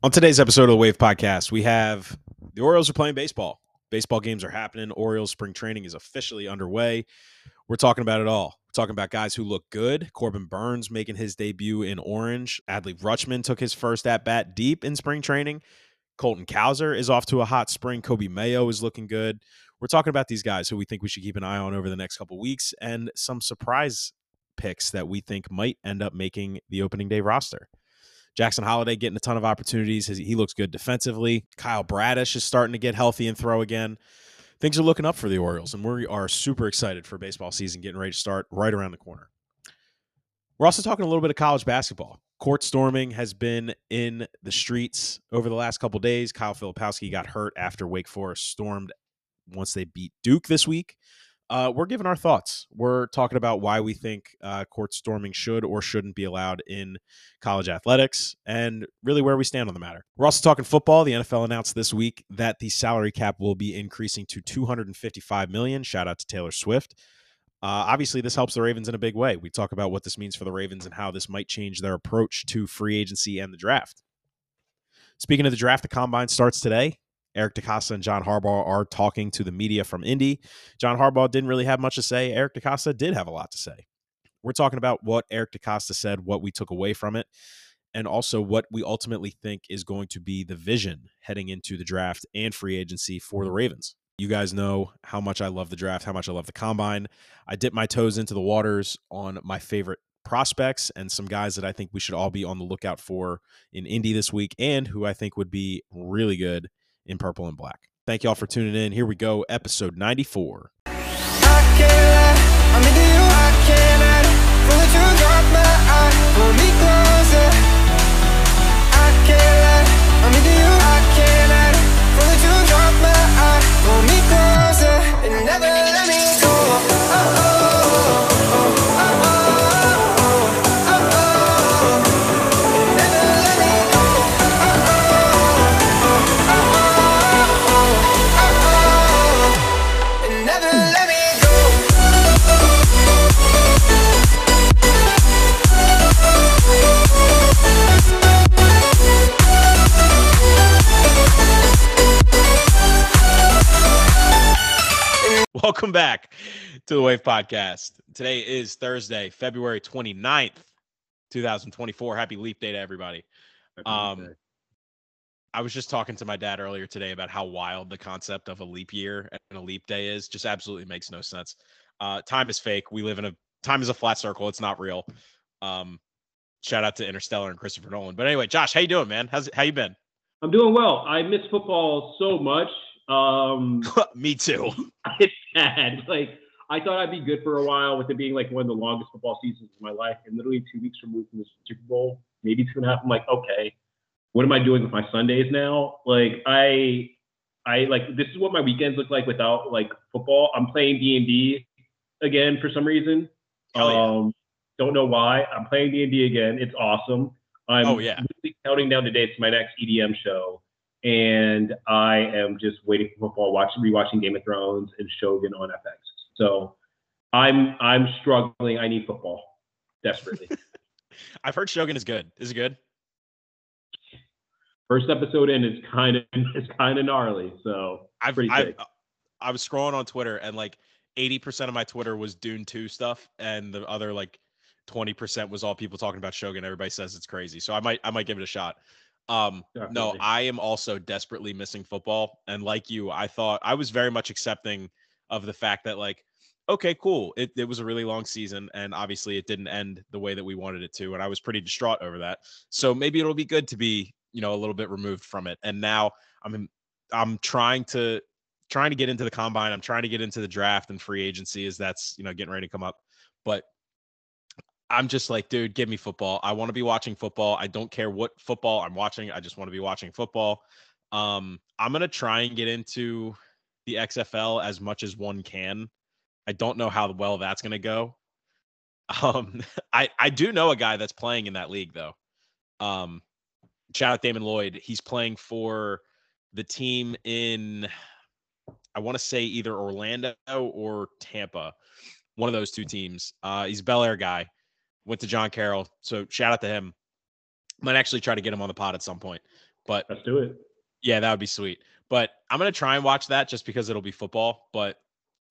On today's episode of the Wave Podcast, we have the Orioles are playing baseball. Baseball games are happening. Orioles spring training is officially underway. We're talking about it all. We're talking about guys who look good. Corbin Burnes making his debut in orange. Adley Rutschman took his first at bat deep in spring training. Colton Cowser is off to a hot spring. Coby Mayo is looking good. We're talking about these guys who we think we should keep an eye on over the next couple weeks and some surprise picks that we think might end up making the opening day roster. Jackson Holliday getting a ton of opportunities. He looks good defensively. Kyle Bradish is starting to get healthy and throw again. Things are looking up for the Orioles, and we are super excited for baseball season getting ready to start right around the corner. We're also talking a little bit of college basketball. Court storming has been in the streets over the last couple days. Kyle Filipowski got hurt after Wake Forest stormed once they beat Duke this week uh, we're giving our thoughts. We're talking about why we think uh, court storming should or shouldn't be allowed in college athletics and really where we stand on the matter. We're also talking football. The NFL announced this week that the salary cap will be increasing to 255 million. Shout out to Taylor Swift. Uh, obviously, this helps the Ravens in a big way. We talk about what this means for the Ravens and how this might change their approach to free agency and the draft. Speaking of the draft, the combine starts today. Eric DeCosta and John Harbaugh are talking to the media from Indy. John Harbaugh didn't really have much to say. Eric DeCosta did have a lot to say. We're talking about what Eric DeCosta said, what we took away from it, and also what we ultimately think is going to be the vision heading into the draft and free agency for the Ravens. You guys know how much I love the draft, how much I love the combine. I dip my toes into the waters on my favorite prospects and some guys that I think we should all be on the lookout for in Indy this week and who I think would be really good in purple and black. Thank you all for tuning in. Here we go, episode 94. Welcome back to the Wave Podcast. Today is Thursday, February 29th, 2024. Happy Leap Day to everybody. Um, I was just talking to my dad earlier today about how wild the concept of a leap year and a leap day is. Just absolutely makes no sense. Uh, time is fake. We live in a time is a flat circle. It's not real. Um, shout out to Interstellar and Christopher Nolan. But anyway, Josh, how you doing, man? How's how you been? I'm doing well. I miss football so much. Um, Me too. It's bad. Like I thought I'd be good for a while with it being like one of the longest football seasons of my life, and literally two weeks removed from the Super Bowl, maybe two and a half. I'm like, okay, what am I doing with my Sundays now? Like I, I like this is what my weekends look like without like football. I'm playing D and D again for some reason. Oh, yeah. Um, don't know why. I'm playing D and D again. It's awesome. I'm oh yeah. Counting down the days to my next EDM show and I am just waiting for football, watching rewatching Game of Thrones and Shogun on FX. So I'm I'm struggling. I need football desperately. I've heard Shogun is good. Is it good? First episode in is kind of it's kind of gnarly. So I've, I've I was scrolling on Twitter and like 80% of my Twitter was Dune 2 stuff and the other like 20% was all people talking about Shogun. Everybody says it's crazy. So I might I might give it a shot. Um, no, I am also desperately missing football. And like you, I thought I was very much accepting of the fact that, like, okay, cool. It, it was a really long season. And obviously it didn't end the way that we wanted it to. And I was pretty distraught over that. So maybe it'll be good to be, you know, a little bit removed from it. And now I'm, I'm trying to, trying to get into the combine. I'm trying to get into the draft and free agency as that's, you know, getting ready to come up. But I'm just like, dude, give me football. I want to be watching football. I don't care what football I'm watching. I just want to be watching football. Um, I'm gonna try and get into the XFL as much as one can. I don't know how well that's gonna go. Um, I I do know a guy that's playing in that league though. Um, shout out Damon Lloyd. He's playing for the team in I want to say either Orlando or Tampa, one of those two teams. Uh, he's a Bel Air guy went to John Carroll. So shout out to him. Might actually try to get him on the pod at some point. But let's do it. Yeah, that would be sweet. But I'm gonna try and watch that just because it'll be football. But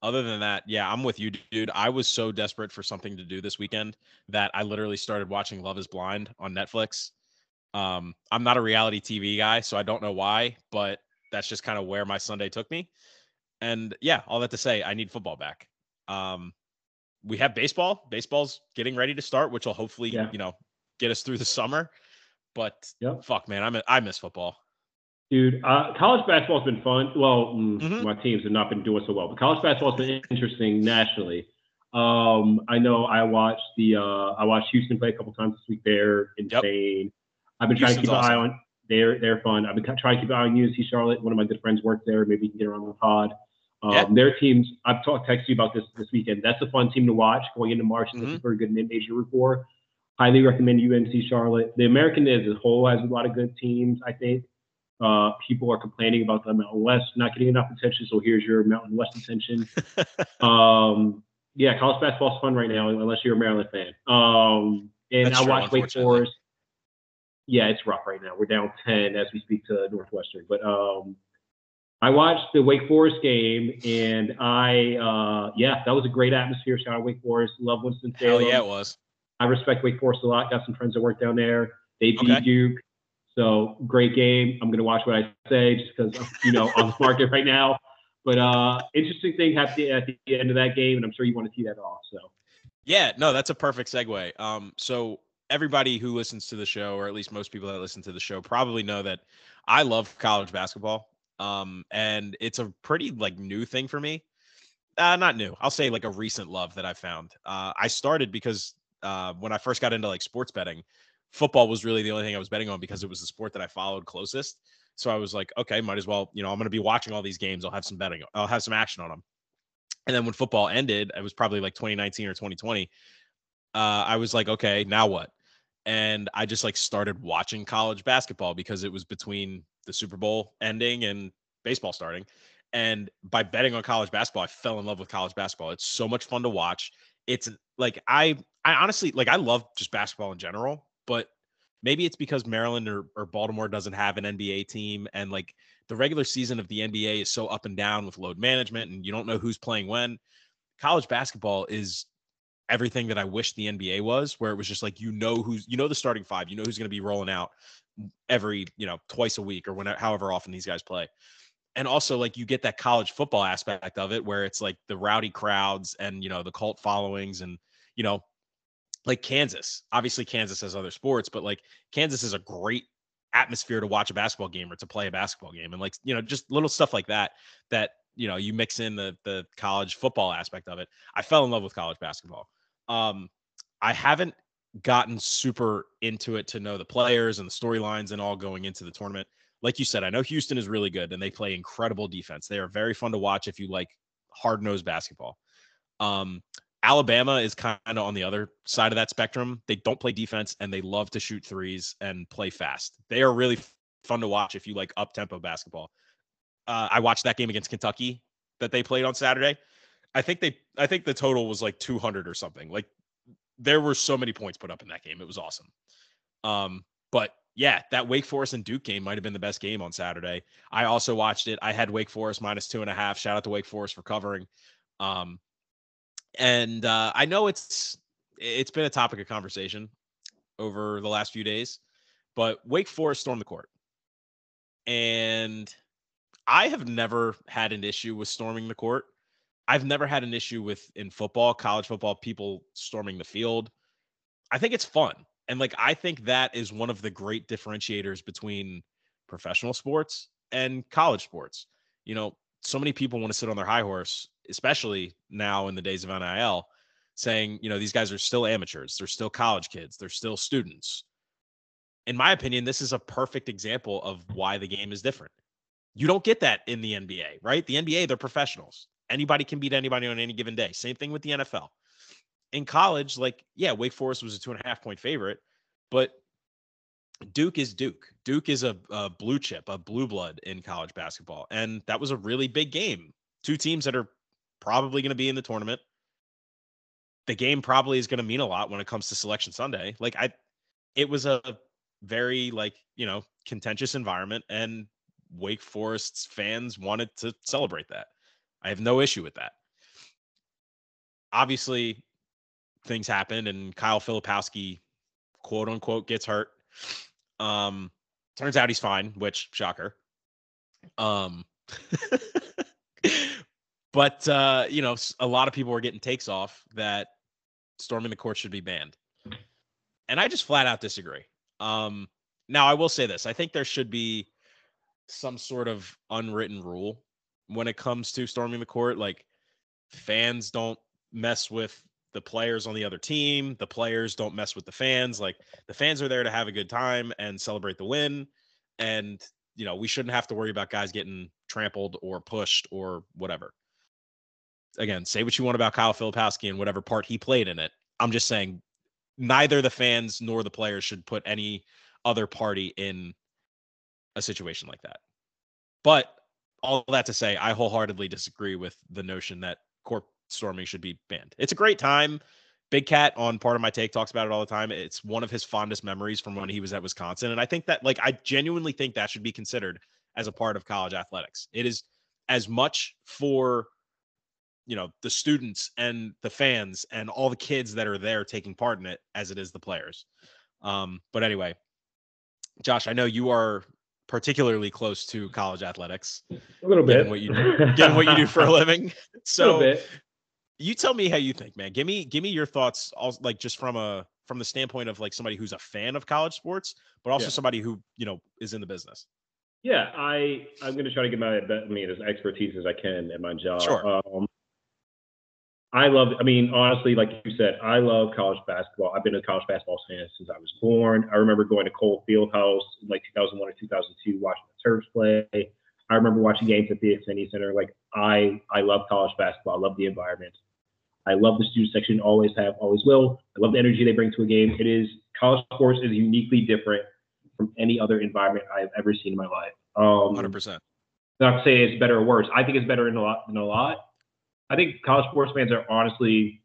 other than that, yeah, I'm with you, dude. I was so desperate for something to do this weekend that I literally started watching Love Is Blind on Netflix. Um, I'm not a reality TV guy, so I don't know why, but that's just kind of where my Sunday took me. And yeah, all that to say, I need football back. Um, we have baseball. Baseball's getting ready to start, which will hopefully, yeah. you know, get us through the summer. But yep. fuck, man, I'm I miss football. Dude, uh, college basketball's been fun. Well, mm, mm-hmm. my teams have not been doing so well, but college basketball's been interesting nationally. Um, I know I watched the uh, I watched Houston play a couple times this week. They're insane. Yep. I've been trying Houston's to keep an eye on. They're they're fun. I've been trying to keep an eye on UNC Charlotte. One of my good friends works there. Maybe you can get around the pod. Um, yeah. Their teams. I've talked texted you about this this weekend. That's a fun team to watch going into March. Mm-hmm. That's a very good mid-major for. Highly recommend UNC Charlotte. The American as a whole has a lot of good teams. I think. Uh, people are complaining about the Mountain West not getting enough attention. So here's your Mountain West attention. um, yeah, college basketball's fun right now, unless you're a Maryland fan. Um, and That's I watch Wake Forest. Yeah, it's rough right now. We're down 10 as we speak to Northwestern. But um, I watched the Wake Forest game, and I, uh, yeah, that was a great atmosphere. Shout out Wake Forest. Love Winston Salem. Hell yeah, it was. I respect Wake Forest a lot. Got some friends that work down there. They beat okay. Duke. So great game. I'm going to watch what I say just because, you know, on the market right now. But uh, interesting thing happened at the end of that game, and I'm sure you want to see that off. So. Yeah, no, that's a perfect segue. Um, so everybody who listens to the show, or at least most people that listen to the show, probably know that I love college basketball. Um, and it's a pretty like new thing for me. Uh, not new. I'll say like a recent love that I found. Uh, I started because uh, when I first got into like sports betting, football was really the only thing I was betting on because it was the sport that I followed closest. So I was like, okay, might as well, you know, I'm going to be watching all these games. I'll have some betting. I'll have some action on them. And then when football ended, it was probably like 2019 or 2020. Uh, I was like, okay, now what? And I just like started watching college basketball because it was between the Super Bowl ending and baseball starting. And by betting on college basketball, I fell in love with college basketball. It's so much fun to watch. It's like I I honestly like I love just basketball in general, but maybe it's because Maryland or, or Baltimore doesn't have an NBA team and like the regular season of the NBA is so up and down with load management and you don't know who's playing when. College basketball is everything that I wish the NBA was, where it was just like you know who's you know the starting five, you know who's going to be rolling out every you know twice a week or whenever however often these guys play. And also like you get that college football aspect of it where it's like the rowdy crowds and you know the cult followings and you know like Kansas. Obviously, Kansas has other sports, but like Kansas is a great atmosphere to watch a basketball game or to play a basketball game, and like you know, just little stuff like that. That you know, you mix in the the college football aspect of it. I fell in love with college basketball. Um, I haven't gotten super into it to know the players and the storylines and all going into the tournament. Like you said, I know Houston is really good and they play incredible defense. They are very fun to watch if you like hard nosed basketball. Um, Alabama is kind of on the other side of that spectrum. They don't play defense and they love to shoot threes and play fast. They are really fun to watch if you like up tempo basketball. Uh, I watched that game against Kentucky that they played on Saturday. I think they, I think the total was like 200 or something. Like there were so many points put up in that game. It was awesome. Um, but yeah, that Wake Forest and Duke game might have been the best game on Saturday. I also watched it. I had Wake Forest minus two and a half. Shout out to Wake Forest for covering. Um, and uh, I know it's it's been a topic of conversation over the last few days, but Wake Forest stormed the court, and I have never had an issue with storming the court. I've never had an issue with in football, college football, people storming the field. I think it's fun. And like I think that is one of the great differentiators between professional sports and college sports. You know, so many people want to sit on their high horse especially now in the days of NIL, saying, you know, these guys are still amateurs, they're still college kids, they're still students. In my opinion, this is a perfect example of why the game is different. You don't get that in the NBA, right? The NBA, they're professionals. Anybody can beat anybody on any given day. Same thing with the NFL. In college, like, yeah, Wake Forest was a two and a half point favorite, but Duke is Duke. Duke is a, a, blue chip, a blue blood in college basketball. And that was a really big game. Two teams that are probably going to be in the tournament. The game probably is going to mean a lot when it comes to selection Sunday. Like I it was a very like, you know, contentious environment, and Wake Forest's fans wanted to celebrate that. I have no issue with that. Obviously, things happen, and Kyle Filipowski, quote unquote, gets hurt. Um, turns out he's fine, which shocker. Um, but uh, you know, a lot of people were getting takes off that storming the court should be banned, and I just flat out disagree. Um, now I will say this: I think there should be some sort of unwritten rule when it comes to storming the court. Like fans don't mess with the players on the other team. The players don't mess with the fans. Like the fans are there to have a good time and celebrate the win. And, you know, we shouldn't have to worry about guys getting trampled or pushed or whatever. Again, say what you want about Kyle Filipowski and whatever part he played in it. I'm just saying neither the fans nor the players should put any other party in a situation like that. But all that to say, I wholeheartedly disagree with the notion that court storming should be banned. It's a great time. Big Cat on Pardon My Take talks about it all the time. It's one of his fondest memories from when he was at Wisconsin. And I think that, like, I genuinely think that should be considered as a part of college athletics. It is as much for, you know, the students and the fans and all the kids that are there taking part in it as it is the players. Um, but anyway, Josh, I know you are particularly close to college athletics. A little bit. What you do, given what you do for a living. So a you tell me how you think, man. Give me give me your thoughts, also, like just from a from the standpoint of like somebody who's a fan of college sports, but also yeah. somebody who you know is in the business. Yeah, I I'm going to try to get my I mean as expertise as I can at my job. Sure. Um, I love. I mean, honestly, like you said, I love college basketball. I've been a college basketball fan since I was born. I remember going to Cole Fieldhouse in like 2001 or 2002, watching the Terps play. I remember watching games at the Xfinity Center. Like I, I love college basketball. I love the environment. I love the student section. Always have, always will. I love the energy they bring to a game. It is college sports is uniquely different from any other environment I've ever seen in my life. Um, 100%. Not to say it's better or worse. I think it's better in a lot than a lot. I think college sports fans are honestly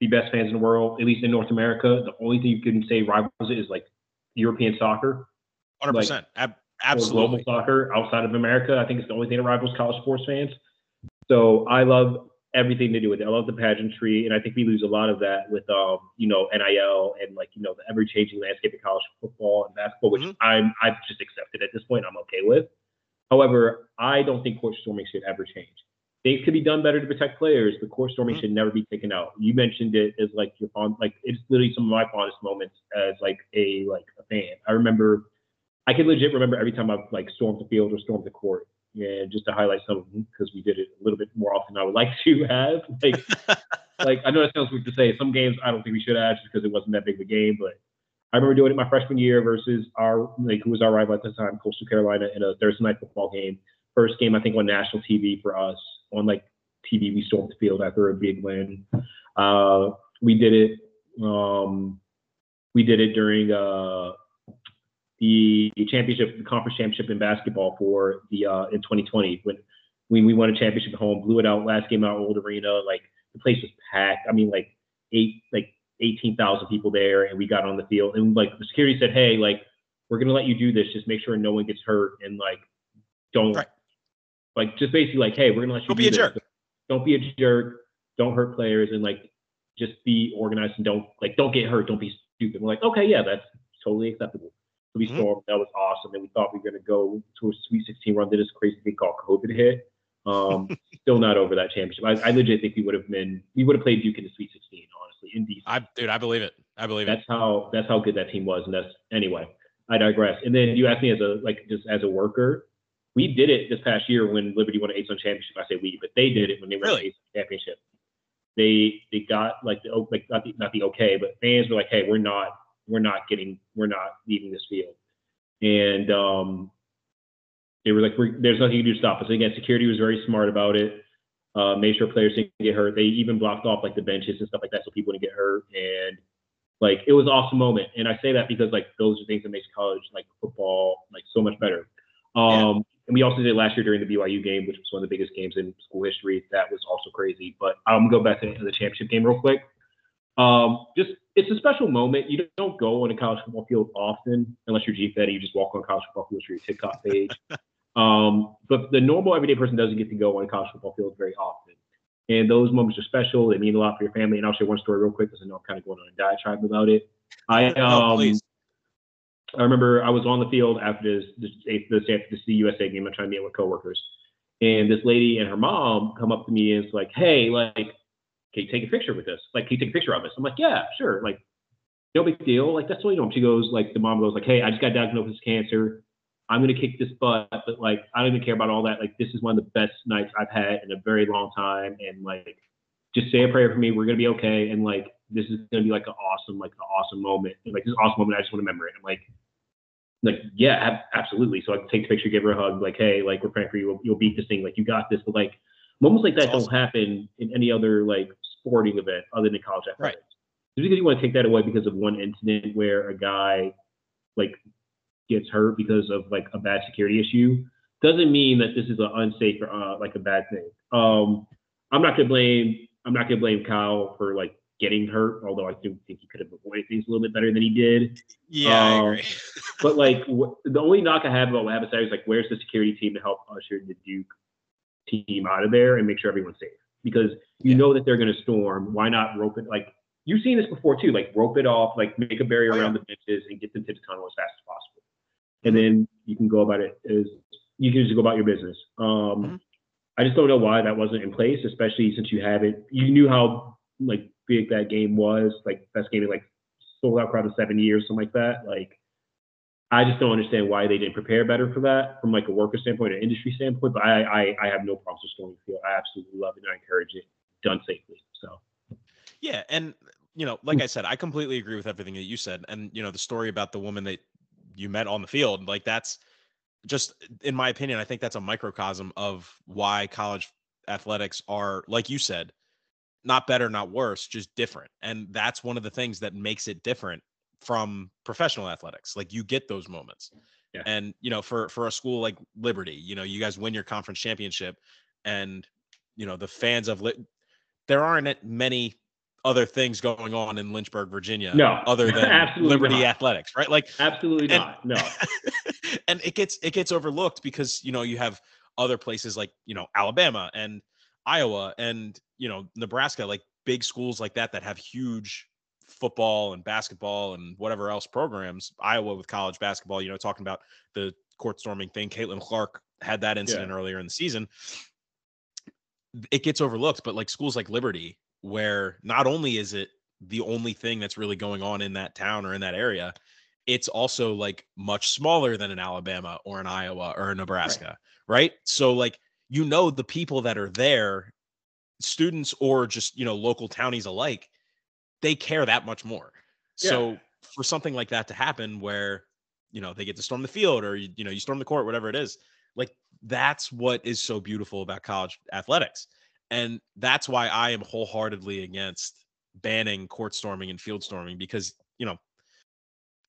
the best fans in the world, at least in North America. The only thing you can say rivals it is like European soccer. 100%. Like, Ab- absolutely. Global soccer outside of America. I think it's the only thing that rivals college sports fans. So I love everything to do with it. I love the pageantry, and I think we lose a lot of that with, um, you know, NIL and like you know the ever-changing landscape of college football and basketball, which mm-hmm. I'm I've just accepted at this point. I'm okay with. However, I don't think court storming should ever change. Things could be done better to protect players, The court storming mm-hmm. should never be taken out. You mentioned it as like your fond, like it's literally some of my fondest moments as like a like a fan. I remember, I can legit remember every time I've like stormed the field or stormed the court and just to highlight some of them because we did it a little bit more often than I would like to have. Like, like I know that sounds weird to say. Some games I don't think we should have just because it wasn't that big of a game, but I remember doing it my freshman year versus our like who was our rival at the time, Coastal Carolina, in a Thursday night football game. First game I think on national TV for us on like TV. We stormed the field after a big win. Uh, we did it. Um, we did it during uh, the championship, the conference championship in basketball for the uh, in 2020 when when we won a championship at home, blew it out last game out old arena. Like the place was packed. I mean, like eight like 18,000 people there, and we got on the field. And like the security said, hey, like we're gonna let you do this. Just make sure no one gets hurt and like don't right. Like just basically like hey, we're gonna let you don't do be a this. jerk. Don't be a jerk. Don't hurt players and like just be organized and don't like don't get hurt. Don't be stupid. We're like okay, yeah, that's totally acceptable. So we mm-hmm. saw that was awesome, and we thought we were to go to a Sweet 16 run. This crazy thing called COVID hit. Um, still not over that championship. I, I legit think we would have been we would have played Duke in the Sweet 16. Honestly, in DC. I dude, I believe it. I believe that's it. That's how that's how good that team was, and that's anyway. I digress. And then you asked me as a like just as a worker. We did it this past year when Liberty won an eight zone championship. I say we, but they did it when they won really? the championship. They they got like the like not the not the okay, but fans were like, hey, we're not we're not getting we're not leaving this field and um, they were like, "There's nothing you can do to stop us." And again, security was very smart about it. Uh, made sure players didn't get hurt. They even blocked off like the benches and stuff like that so people wouldn't get hurt. And like it was an awesome moment. And I say that because like those are things that makes college like football like so much better. Um. And we also did it last year during the BYU game, which was one of the biggest games in school history. That was also crazy. But I'm gonna go back to the championship game real quick. Um, just it's a special moment. You don't go on a college football field often unless you're G Fed. You just walk on college football field for your TikTok page. um, but the normal everyday person doesn't get to go on a college football field very often. And those moments are special. They mean a lot for your family. And I'll share one story real quick because I know I'm kind of going on a diatribe about it. I um, I remember I was on the field after this, this the the USA game. I'm trying to meet with coworkers, and this lady and her mom come up to me and it's like, "Hey, like, can you take a picture with us? Like, can you take a picture of us?" I'm like, "Yeah, sure." Like, no big deal. Like, that's what you know. She goes, like, the mom goes, like, "Hey, I just got diagnosed with cancer. I'm gonna kick this butt, but like, I don't even care about all that. Like, this is one of the best nights I've had in a very long time, and like, just say a prayer for me. We're gonna be okay, and like, this is gonna be like an awesome, like, an awesome moment. Like, this awesome moment. I just want to remember it. I'm like like, yeah, ab- absolutely. So I take the picture, give her a hug, like, hey, like we're praying for you. You'll, you'll beat this thing. Like you got this. But like moments like that awesome. don't happen in any other like sporting event other than college athletics. Right. Just because you want to take that away because of one incident where a guy like gets hurt because of like a bad security issue doesn't mean that this is an unsafe or uh, like a bad thing. Um, I'm not gonna blame I'm not gonna blame Kyle for like getting hurt, although I do think he could have avoided things a little bit better than he did. Yeah, um, I agree. but like w- the only knock I have about what happened is like, where's the security team to help usher the Duke team out of there and make sure everyone's safe? Because you yeah. know that they're going to storm. Why not rope it? Like you've seen this before too. Like rope it off, like make a barrier oh, around the benches and get them to the tunnel as fast as possible. And then you can go about it as you can just go about your business. Um, mm-hmm. I just don't know why that wasn't in place, especially since you haven't. You knew how like big that game was, like best game in like sold out crowd of seven years, something like that. Like, I just don't understand why they didn't prepare better for that from like a worker standpoint, an industry standpoint. But I, I, I have no problems with storming field. I absolutely love it and I encourage it done safely. So, yeah, and you know, like I said, I completely agree with everything that you said, and you know, the story about the woman that you met on the field, like that's just, in my opinion, I think that's a microcosm of why college athletics are, like you said, not better, not worse, just different. And that's one of the things that makes it different from professional athletics. Like you get those moments. Yeah. And you know, for for a school like Liberty, you know, you guys win your conference championship and you know, the fans of Lit there aren't many other things going on in Lynchburg, Virginia, no, other than Liberty not. Athletics, right? Like absolutely and, not. No. and it gets it gets overlooked because you know you have other places like you know Alabama and Iowa and you know Nebraska, like big schools like that that have huge football and basketball and whatever else programs. Iowa with college basketball, you know, talking about the court storming thing. Caitlin Clark had that incident yeah. earlier in the season. It gets overlooked, but like schools like Liberty, where not only is it the only thing that's really going on in that town or in that area, it's also like much smaller than an Alabama or an Iowa or a Nebraska, right? right? So like you know the people that are there students or just you know local townies alike they care that much more yeah. so for something like that to happen where you know they get to storm the field or you, you know you storm the court whatever it is like that's what is so beautiful about college athletics and that's why i am wholeheartedly against banning court storming and field storming because you know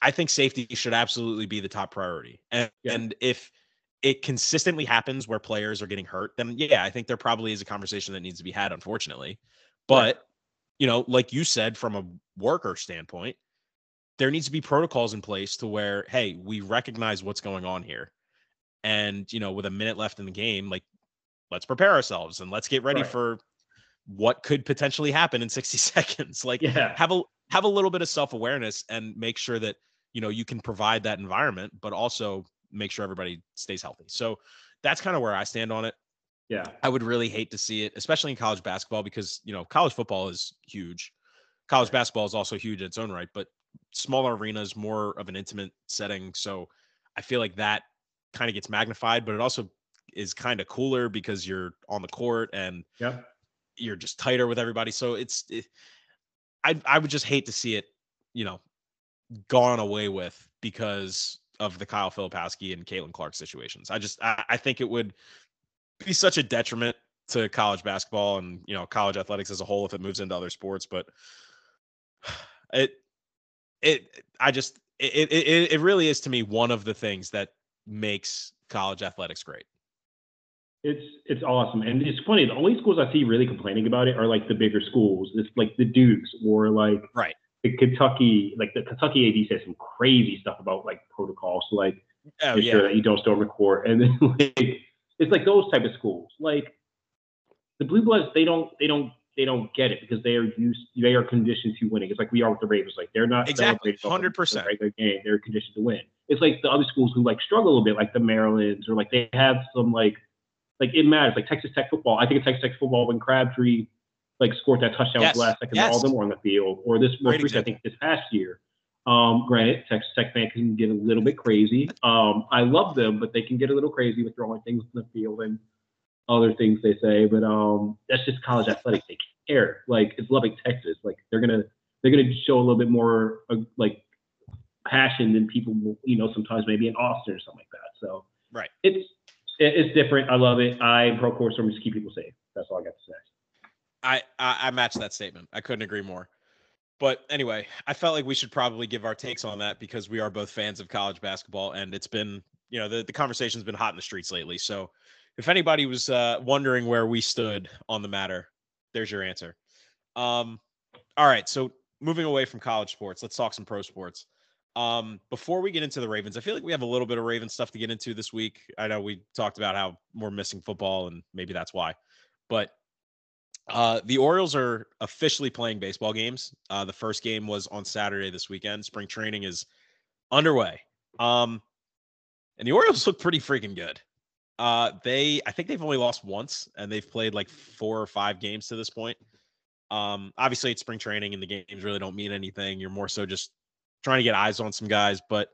i think safety should absolutely be the top priority and, yeah. and if it consistently happens where players are getting hurt, then yeah, I think there probably is a conversation that needs to be had, unfortunately. But, right. you know, like you said, from a worker standpoint, there needs to be protocols in place to where, hey, we recognize what's going on here. And, you know, with a minute left in the game, like, let's prepare ourselves and let's get ready right. for what could potentially happen in 60 seconds. Like, yeah. have a have a little bit of self-awareness and make sure that, you know, you can provide that environment, but also make sure everybody stays healthy. So that's kind of where I stand on it. Yeah. I would really hate to see it, especially in college basketball, because, you know, college football is huge. College basketball is also huge in its own right, but smaller arenas, more of an intimate setting. So I feel like that kind of gets magnified, but it also is kind of cooler because you're on the court and yeah. you're just tighter with everybody. So it's, it, I, I would just hate to see it, you know, gone away with because of the Kyle Filipowski and Caitlin Clark situations. I just I, I think it would be such a detriment to college basketball and you know college athletics as a whole if it moves into other sports. But it it I just it it it really is to me one of the things that makes college athletics great. It's it's awesome, and it's funny. The only schools I see really complaining about it are like the bigger schools. It's like the Dukes or like right the Kentucky, like the Kentucky AD says some crazy stuff about like protocols, so like Oh make yeah. sure that you don't storm the court, and then like it's like those type of schools. Like the Blue Bloods, they don't they don't they don't get it because they are used they are conditioned to winning. It's like we are with the Ravens. Like they're not Exactly, of 100%. the regular game. They're conditioned to win. It's like the other schools who like struggle a little bit, like the Marylands, or like they have some like like it matters. Like Texas Tech football. I think it's Texas Tech football when Crabtree like scored that touchdown Yes, last second. yes. All of them were on the field. Or this most recent, I think this past year. Um, granted, Texas Tech fans can get a little bit crazy. Um, I love them, but they can get a little crazy with throwing things in the field and other things they say. But um, that's just college athletics. They care. Like it's Lubbock, Texas. Like they're gonna they're gonna show a little bit more uh, like passion than people, will, you know, sometimes maybe in Austin or something like that. So Right. it's it's different. I love it. I'm pro course from just keep people safe. That's all I got to say. I, I I match that statement. I couldn't agree more. But anyway, I felt like we should probably give our takes on that because we are both fans of college basketball, and it's been you know the the conversation's been hot in the streets lately. So if anybody was uh, wondering where we stood on the matter, there's your answer. Um, all right, so moving away from college sports, let's talk some pro sports. Um, before we get into the Ravens, I feel like we have a little bit of Ravens stuff to get into this week. I know we talked about how we're missing football, and maybe that's why. But uh, the Orioles are officially playing baseball games. Uh, the first game was on Saturday this weekend. Spring training is underway. Um, and the Orioles look pretty freaking good. Uh, they, I think they've only lost once, and they've played like four or five games to this point. Um, obviously, it's spring training, and the games really don't mean anything. You're more so just trying to get eyes on some guys. But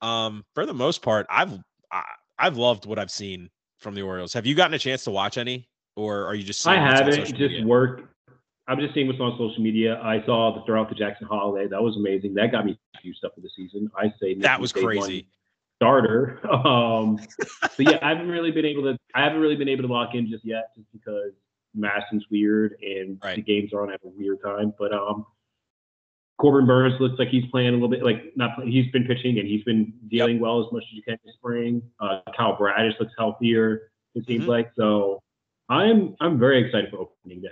um, for the most part, I've I, I've loved what I've seen from the Orioles. Have you gotten a chance to watch any, or are you just? I haven't just media? work. I'm just seeing what's on social media. I saw the throw out the Jackson Holliday. That was amazing. That got me few stuff for the season. I say That was crazy. starter. Um, so yeah, I haven't really been able to. I haven't really been able to lock in just yet, just because Madison's weird and Right. the games are on at a weird time. But um, Corbin Burnes looks like he's playing a little bit. Like not, play- he's been pitching and he's been dealing well as much as you can this spring. Uh, Kyle Bradish looks healthier. It seems Mhm. like so. I'm I'm very excited for opening day.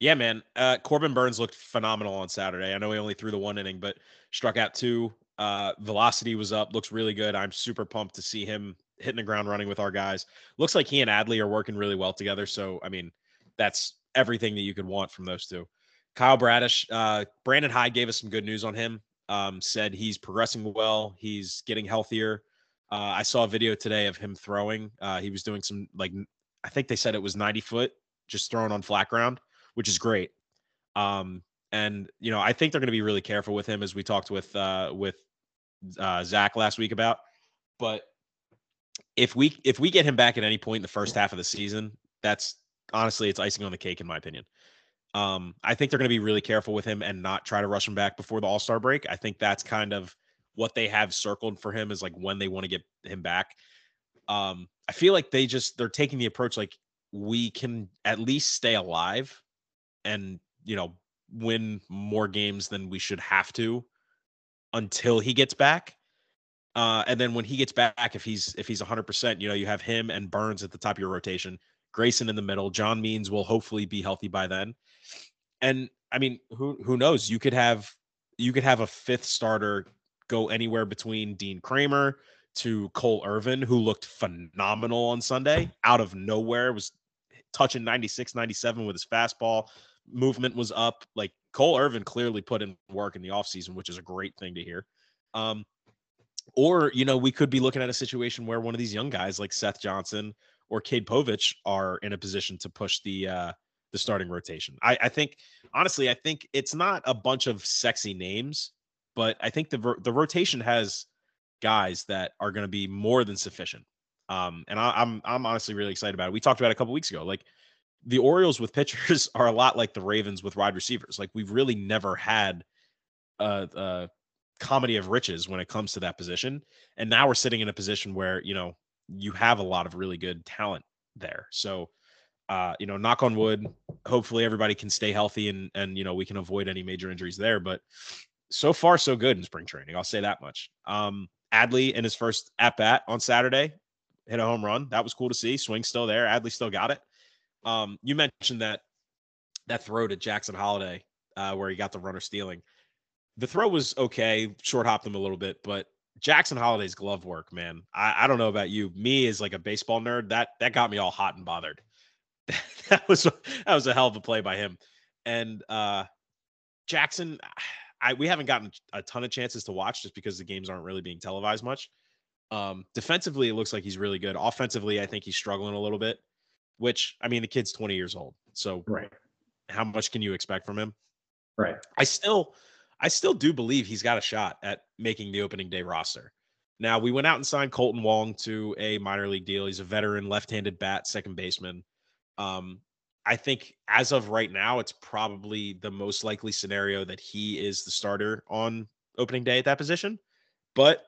Yeah, man. Uh, Corbin Burnes looked phenomenal on Saturday. I know he only threw the one inning, but struck out two. Uh, velocity was up. Looks really good. I'm super pumped to see him hitting the ground running with our guys. Looks like he and Adley are working really well together. So, I mean, that's everything that you could want from those two. Kyle Bradish, uh, Brandon Hyde gave us some good news on him. Um, said he's progressing well. He's getting healthier. Uh, I saw a video today of him throwing. Uh, he was doing some like I think they said it was 90 foot, just thrown on flat ground, which is great. Um, and you know, I think they're going to be really careful with him, as we talked with uh, with uh, Zach last week about. But if we if we get him back at any point in the first half of the season, that's honestly it's icing on the cake in my opinion. Um, I think they're going to be really careful with him and not try to rush him back before the All Star break. I think that's kind of what they have circled for him is like when they want to get him back. Um, I feel like they just they're taking the approach like we can at least stay alive and you know win more games than we should have to until he gets back. Uh, and then when he gets back, if he's if he's 100%, you know, you have him and Burnes at the top of your rotation, Grayson in the middle. John Means will hopefully be healthy by then. And I mean, who who knows? You could have you could have a fifth starter go anywhere between Dean Kremer to Cole Irvin, who looked phenomenal on Sunday out of nowhere, was touching 96, 97 with his fastball. Movement was up. Like Cole Irvin clearly put in work in the offseason, which is a great thing to hear. Um, or, you know, we could be looking at a situation where one of these young guys like Seth Johnson or Cade Povich are in a position to push the uh the starting rotation. I, I think honestly, I think it's not a bunch of sexy names, but I think the the rotation has guys that are going to be more than sufficient. Um, and I, I'm I'm honestly really excited about it. We talked about it a couple weeks ago. Like the Orioles with pitchers are a lot like the Ravens with wide receivers. Like we've really never had a, a comedy of riches when it comes to that position, and now we're sitting in a position where you know you have a lot of really good talent there. So. Uh, you know, knock on wood. Hopefully, everybody can stay healthy and and you know we can avoid any major injuries there. But so far, so good in spring training. I'll say that much. Um, Adley in his first at bat on Saturday hit a home run. That was cool to see. Swing still there. Adley still got it. Um, you mentioned that that throw to Jackson Holliday uh, where he got the runner stealing. the throw was okay, short hopped him a little bit, but Jackson Holliday's glove work, man. I, I don't know about you. Me as like a baseball nerd, that that got me all hot and bothered. that was that was a hell of a play by him. And uh Jackson, I we haven't gotten a ton of chances to watch just because the games aren't really being televised much. Um, defensively, it looks like he's really good. Offensively, I think he's struggling a little bit. Which I mean, the kid's 20 years old, so right. How much can you expect from him? Right. I still, I still do believe he's got a shot at making the opening day roster. Now we went out and signed Kolten Wong to a minor league deal. He's a veteran left-handed bat, second baseman. Um, I think as of right now, it's probably the most likely scenario that he is the starter on opening day at that position. But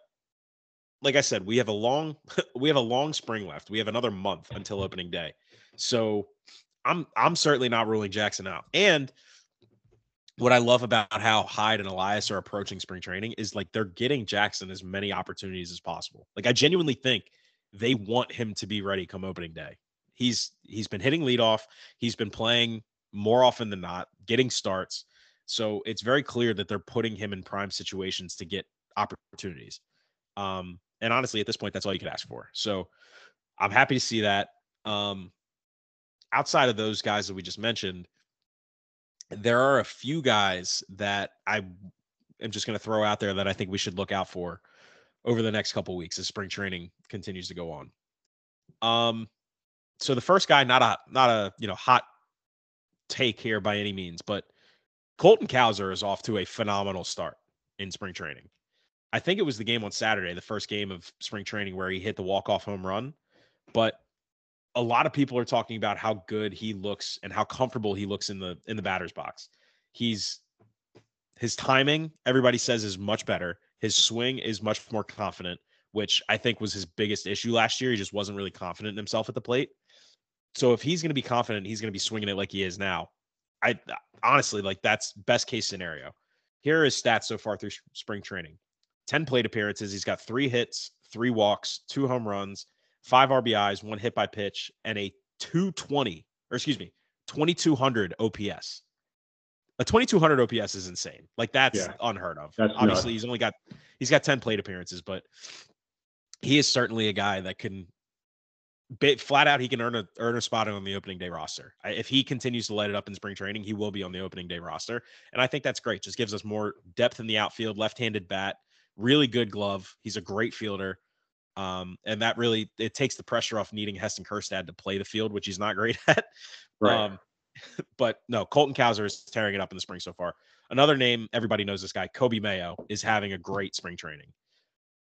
like I said, we have a long we have a long spring left. We have another month until opening day. So I'm I'm certainly not ruling Jackson out. And what I love about how Hyde and Elias are approaching spring training is like they're getting Jackson as many opportunities as possible. Like I genuinely think they want him to be ready come opening day. He's he's been hitting leadoff. He's been playing more often than not, getting starts. So it's very clear that they're putting him in prime situations to get opportunities. Um, and honestly, at this point, that's all you could ask for. So I'm happy to see that. Um, outside of those guys that we just mentioned, there are a few guys that I am just going to throw out there that I think we should look out for over the next couple weeks as spring training continues to go on. Um, so the first guy, not a not a you know hot take here by any means, but Colton Cowser is off to a phenomenal start in spring training. I think it was the game on Saturday, the first game of spring training where he hit the walk off home run. But a lot of people are talking about how good he looks and how comfortable he looks in the in the batter's box. He's his timing, everybody says, is much better. His swing is much more confident, which I think was his biggest issue last year. He just wasn't really confident in himself at the plate. So if he's going to be confident, he's going to be swinging it like he is now. I honestly like that's best case scenario. Here are his stats so far through spring training 10 plate appearances. He's got three hits, three walks, two home runs, five RBIs, one hit by pitch, and a 220, or excuse me, 2200 OPS. A 2200 OPS is insane. Like that's yeah. unheard of. That's Obviously, nuts. he's only got he's got 10 plate appearances, but he is certainly a guy that can flat out he can earn a earn a spot on the opening day roster. If he continues to light it up in spring training, he will be on the opening day roster, and I think that's great. Just gives us more depth in the outfield, left-handed bat, really good glove. He's a great fielder. Um, and that really it takes the pressure off needing Heston Kjerstad to play the field, which he's not great at. Right. Um, but no, Colton Cowser is tearing it up in the spring so far. Another name, everybody knows this guy, Coby Mayo, is having a great spring training.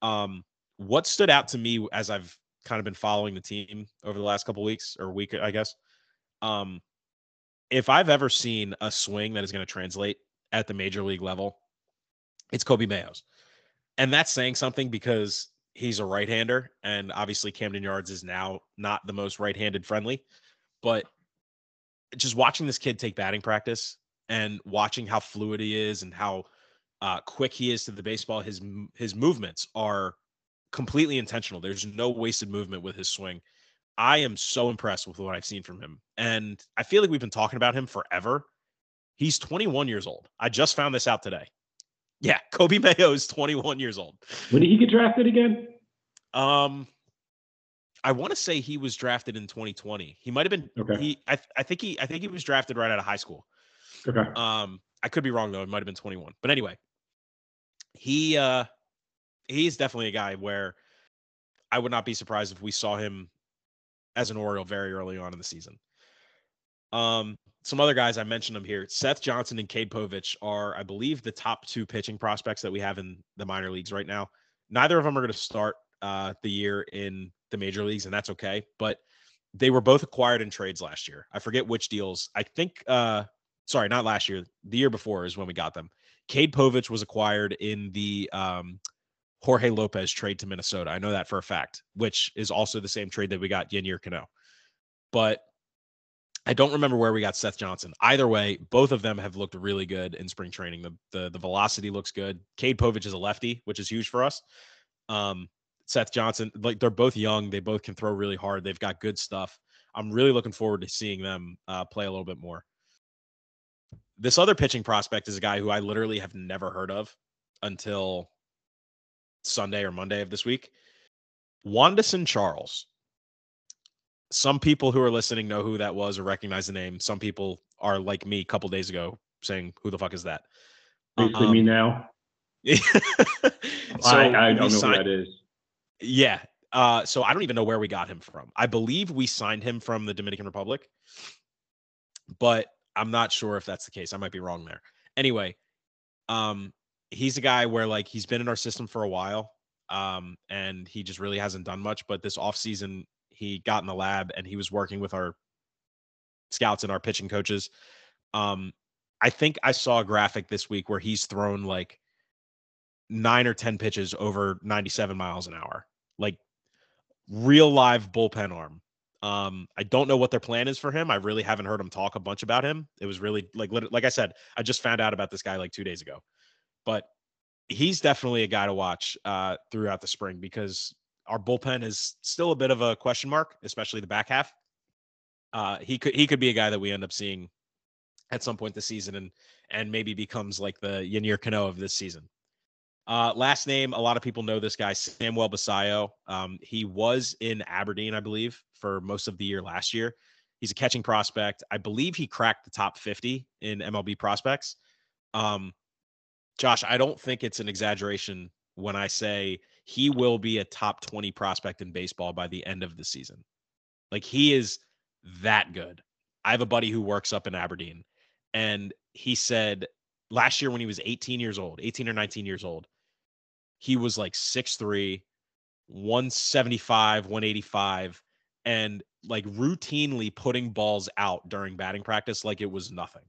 Um, what stood out to me as I've kind of been following the team over the last couple weeks or week, I guess. Um, if I've ever seen a swing that is going to translate at the major league level, it's Coby Mayo's. And that's saying something because he's a right hander. And obviously, Camden Yards is now not the most right handed friendly. But just watching this kid take batting practice and watching how fluid he is and how uh, quick he is to the baseball, his his movements are completely intentional. There's no wasted movement with his swing. I am so impressed with what I've seen from him. And I feel like we've been talking about him forever. He's 21 years old. I just found this out today. Yeah, Coby Mayo is 21 years old. When did he get drafted again? Um, I want to say he was drafted in 2020. He might have been. Okay. He, I, I think he, I think he was drafted right out of high school. Okay. Um, I could be wrong though. It might have been 21. But anyway, he, uh, he's definitely a guy where I would not be surprised if we saw him as an Oriole very early on in the season. Um, some other guys I mentioned them here. Seth Johnson and Cade Povich are, I believe, the top two pitching prospects that we have in the minor leagues right now. Neither of them are going to start uh, the year in the major leagues, and that's okay. But they were both acquired in trades last year. I forget which deals. I think, uh, sorry, not last year. The year before is when we got them. Cade Povich was acquired in the um, Jorge Lopez trade to Minnesota. I know that for a fact, which is also the same trade that we got Yennier Cano. But I don't remember where we got Seth Johnson. Either way, both of them have looked really good in spring training. The the, the velocity looks good. Cade Povich is a lefty, which is huge for us. Um, Seth Johnson, like they're both young. They both can throw really hard. They've got good stuff. I'm really looking forward to seeing them uh, play a little bit more. this other pitching prospect is a guy who I literally have never heard of until Sunday or Monday of this week. Wandisson Charles. Some people who are listening know who that was or recognize the name. Some people are like me a couple days ago saying, "Who the fuck is that?" Basically, um, me now. so I, I don't know signed, who that is. Yeah. Uh, so I don't even know where we got him from. I believe we signed him from the Dominican Republic, but I'm not sure if that's the case. I might be wrong there. Anyway, um, he's a guy where like he's been in our system for a while, um, and he just really hasn't done much. But this offseason, he got in the lab and he was working with our scouts and our pitching coaches. Um, I think I saw a graphic this week where he's thrown like nine or 10 pitches over 97 miles an hour, like real live bullpen arm. Um, I don't know what their plan is for him. I really haven't heard him talk a bunch about him. It was really like, like I said, I just found out about this guy like two days ago, but he's definitely a guy to watch uh, throughout the spring because our bullpen is still a bit of a question mark, especially the back half. Uh, he could he could be a guy that we end up seeing at some point this season and and maybe becomes like the Yennier Cano of this season. Uh, last name, a lot of people know this guy, Samuel Basallo. Um, he was in Aberdeen, I believe, for most of the year last year. He's a catching prospect. I believe he cracked the top 50 in MLB prospects. Um, Josh, I don't think it's an exaggeration when I say he will be a top 20 prospect in baseball by the end of the season. Like he is that good. I have a buddy who works up in Aberdeen, and he said last year when he was 18 years old, 18 or 19 years old, he was like 6'3, 175, 185, and like routinely putting balls out during batting practice like it was nothing.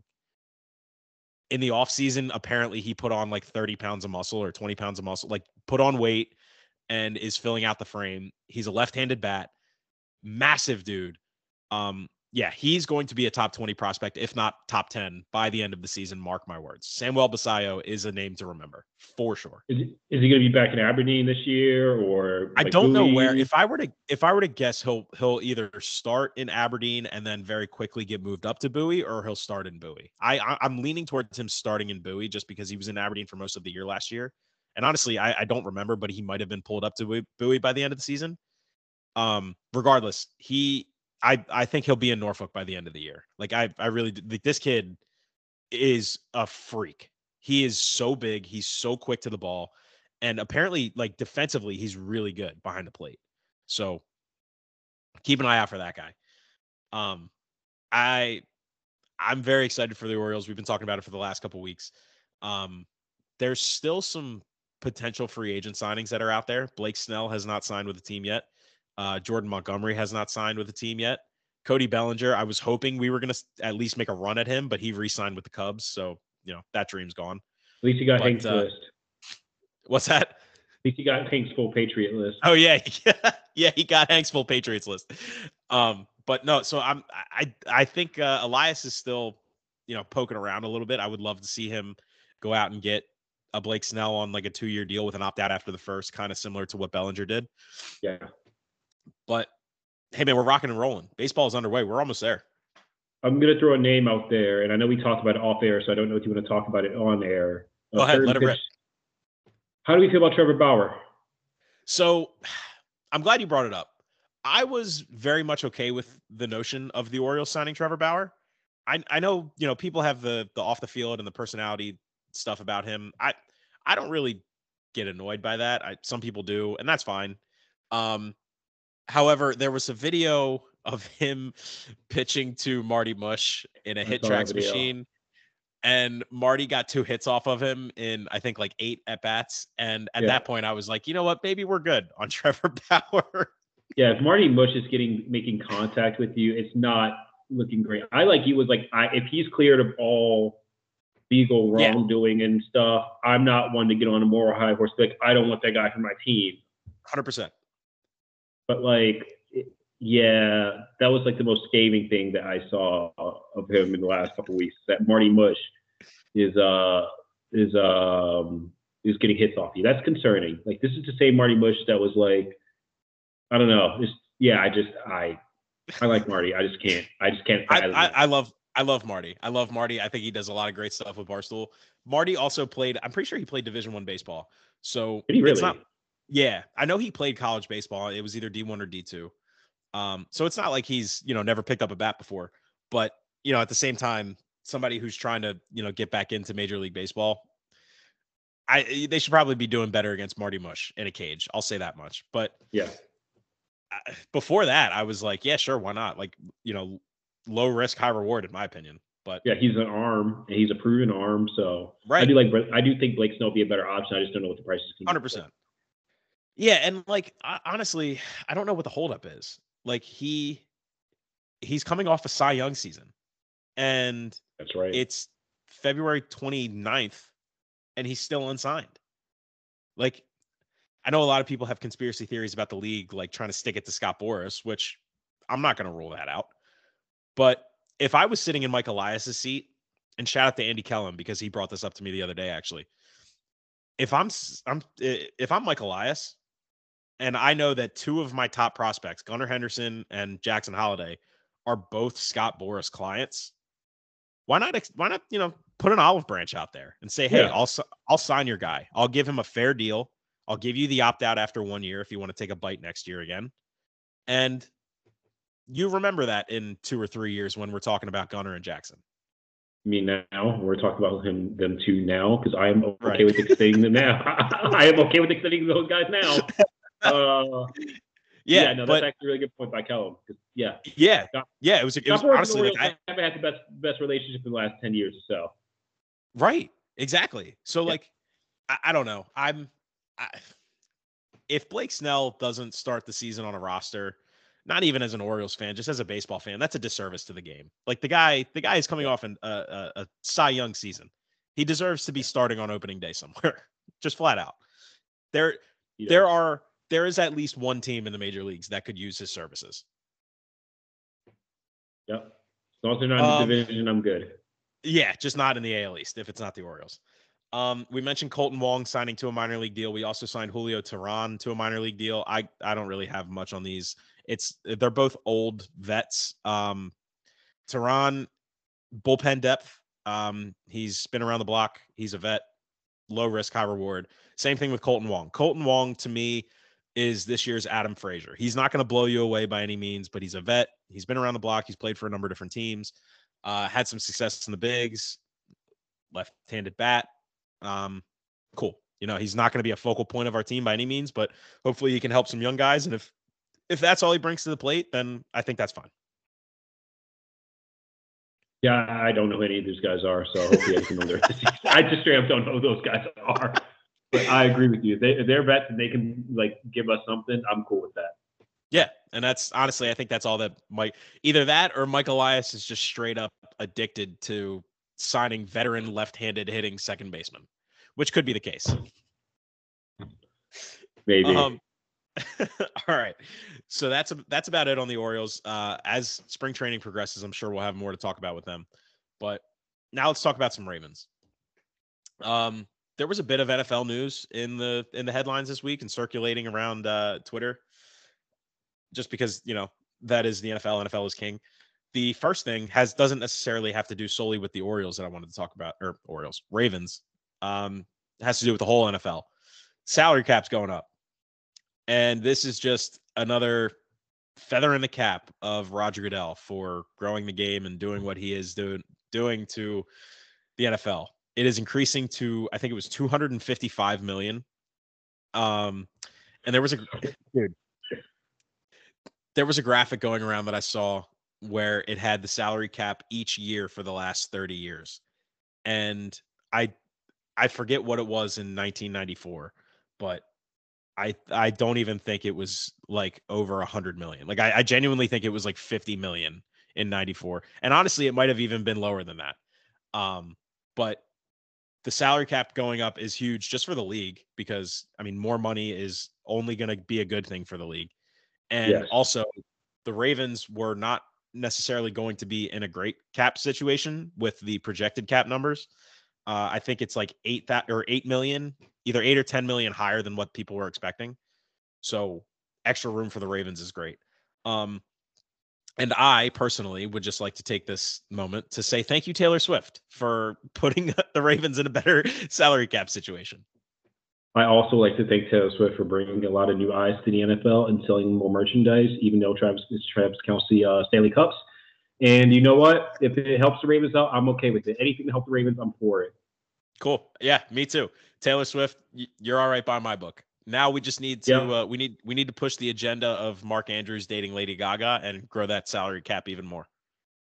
In the offseason, apparently he put on like 30 pounds of muscle or 20 pounds of muscle, like put on weight and is filling out the frame. He's a left handed bat, massive dude. Um, yeah, he's going to be a top 20 prospect, if not top 10 by the end of the season. Mark my words. Samuel Basallo is a name to remember for sure. Is, is he going to be back in Aberdeen this year or I don't know where if I were to if I were to guess he'll he'll either start in Aberdeen and then very quickly get moved up to Bowie or he'll start in Bowie. I, I am leaning towards him starting in Bowie just because he was in Aberdeen for most of the year last year. And honestly, I, I don't remember, but he might have been pulled up to Bowie by the end of the season. Um, regardless, he I I think he'll be in Norfolk by the end of the year. Like I I really like this kid is a freak. He is so big. He's so quick to the ball, and apparently, like defensively, he's really good behind the plate. So keep an eye out for that guy. Um, I I'm very excited for the Orioles. We've been talking about it for the last couple weeks. Um, there's still some potential free agent signings that are out there. Blake Snell has not signed with the team yet. Uh, Jordan Montgomery has not signed with the team yet. Cody Bellinger, I was hoping we were going to at least make a run at him, but he re-signed with the Cubs, so you know that dream's gone. At least he got but, Hank's uh, list. What's that? At least he got Hank's full Patriot list. Oh yeah, yeah, he got Hank's full Patriots list. Um, but no, so I'm I I think uh, Elias is still you know poking around a little bit. I would love to see him go out and get a Blake Snell on like a two year deal with an opt out after the first, kind of similar to what Bellinger did. Yeah. But hey, man, we're rocking and rolling. Baseball is underway. We're almost there. I'm going to throw a name out there, and I know we talked about it off air, so I don't know if you want to talk about it on air. Go uh, ahead, let pitch. it rip. How do we feel about Trevor Bauer? So I'm glad you brought it up. I was very much okay with the notion of the Orioles signing Trevor Bauer. I, I know, you know, people have the the off the field and the personality stuff about him. I I don't really get annoyed by that. I some people do, and that's fine. Um, However, there was a video of him pitching to Marty Mush in a HitTrax machine. And Marty got two hits off of him in I think like eight at bats. And at yeah. that point, I was like, you know what, maybe we're good on Trevor Bauer. yeah, if Marty Mush is getting making contact with you, it's not looking great. I like you was like I if he's cleared of all legal wrongdoing yeah. and stuff, I'm not one to get on a moral high horse. Like I don't want that guy for my team. Hundred percent. But like, yeah, that was like the most scathing thing that I saw of him in the last couple weeks. That Marty Mush is uh is um is getting hits off you. That's concerning. Like this is the same Marty Mush that was like, I don't know, just yeah, I just I I like Marty. I just can't. I just can't. I, I, I, love I love Marty. I love Marty. I think he does a lot of great stuff with Barstool. Marty also played. I'm pretty sure he played Division One baseball. So Did he really? it's not. Yeah, I know he played college baseball. It was either D1 or D2. Um, so it's not like he's you know never picked up a bat before. But you know, at the same time, somebody who's trying to you know get back into Major League Baseball, I they should probably be doing better against Marty Mush in a cage. I'll say that much. But yeah. I- before that, I was like, yeah, sure, why not? Like, you know, low risk, high reward, in my opinion. But Yeah, he's an arm, and he's a proven arm. So right. I do like. I do think Blake Snell would be a better option. I just don't know what the price is. hundred percent. Yeah, and like I, honestly, I don't know what the holdup is. Like he, he's coming off a Cy Young season, and That's right. it's February 29th, and he's still unsigned. Like, I know a lot of people have conspiracy theories about the league, like trying to stick it to Scott Boras, which I'm not going to rule that out. But if I was sitting in Mike Elias's seat, and shout out to Andy Kellum because he brought this up to me the other day, actually. If I'm I'm if I'm Mike Elias, and I know that two of my top prospects, Gunnar Henderson and Jackson Holliday, are both Scott Boras clients, why not why not you know put an olive branch out there and say hey Yeah. i'll i'll sign your guy i'll give him a fair deal i'll give you the opt out after one year if you want to take a bite next year again and you remember that in two or three years when we're talking about Gunnar and jackson I mean, now we're talking about him, them two now, because I am okay Right. with extending them now. I am okay with extending those guys now. Uh, yeah, no, but that's actually a really good point by Kellum. 'cause, Yeah, yeah yeah it was it was Scott Boras and honestly like I, haven't had the best best relationship in the last ten years or so. Right. Exactly. So Yeah. like I, I don't know. I'm I, if Blake Snell doesn't start the season on a roster, not even as an Orioles fan, just as a baseball fan, that's a disservice to the game. Like the guy, the guy is coming off an, a, a, a Cy Young season. He deserves to be starting on opening day somewhere, just flat out. There, know? there are there is at least one team in the major leagues that could use his services. Yep. As long as they're not in the Um, division, I'm good. Yeah, just not in the AL East if it's not the Orioles. Um, we mentioned Kolten Wong signing to a minor league deal. We also signed Julio Teheran to a minor league deal. I I don't really have much on these. It's they're both old vets. Um, Teheran bullpen depth. Um, he's been around the block. He's a vet. Low risk, high reward. Same thing with Kolten Wong. Kolten Wong to me is this year's Adam Frazier. He's not going to blow you away by any means, but he's a vet. He's been around the block. He's played for a number of different teams. Uh, had some success in the bigs, left-handed bat. Um, cool. You know, he's not going to be a focal point of our team by any means, but hopefully he can help some young guys. And if if that's all he brings to the plate, then I think that's fine. Yeah, I don't know who any of these guys are, so I can know I just straight up don't know who those guys are. But I agree with you. If they, if they're vets and they can like give us something, I'm cool with that. Yeah, and that's honestly, I think that's all that Mike. Either that or Mike Elias is just straight up addicted to signing veteran left-handed hitting second baseman, which could be the case. Maybe. Um, all right. So that's that's about it on the Orioles. Uh, as spring training progresses, I'm sure we'll have more to talk about with them. But now let's talk about some Ravens. Um, there was a bit of NFL news in the in the headlines this week and circulating around uh, Twitter. Just because you know that is the NFL. NFL is king. The first thing has doesn't necessarily have to do solely with the Orioles that I wanted to talk about, or Orioles, Ravens. Um, has to do with the whole NFL. Salary cap's going up. And this is just another feather in the cap of Roger Goodell for growing the game and doing what he is doing doing to the NFL. It is increasing to I think it was 255 million. Um and there was a dude there was a graphic going around that I saw where it had the salary cap each year for the last 30 years. And I I forget what it was in 1994, but I I don't even think it was like over a hundred million. Like I, I genuinely think it was like 50 million in 94. And honestly, it might have even been lower than that. Um, but the salary cap going up is huge just for the league because I mean more money is only gonna be a good thing for the league. And Yes. also the Ravens were not necessarily going to be in a great cap situation with the projected cap numbers. Uh, I think it's like eight that or eight million, either eight or ten million higher than what people were expecting. So extra room for the Ravens is great. Um, and I personally would just like to take this moment to say thank you, Taylor Swift, for putting the Ravens in a better salary cap situation. I also like to thank Taylor Swift for bringing a lot of new eyes to the NFL and selling more merchandise, even though Travis is Travis Kelce uh, Stanley Cups. And you know what? If it helps the Ravens out, I'm okay with it. Anything to help the Ravens, I'm for it. Cool. Yeah, me too. Taylor Swift, you're all right by my book. Now we just need to uh, we need we need to push the agenda of Mark Andrews dating Lady Gaga and grow that salary cap even more.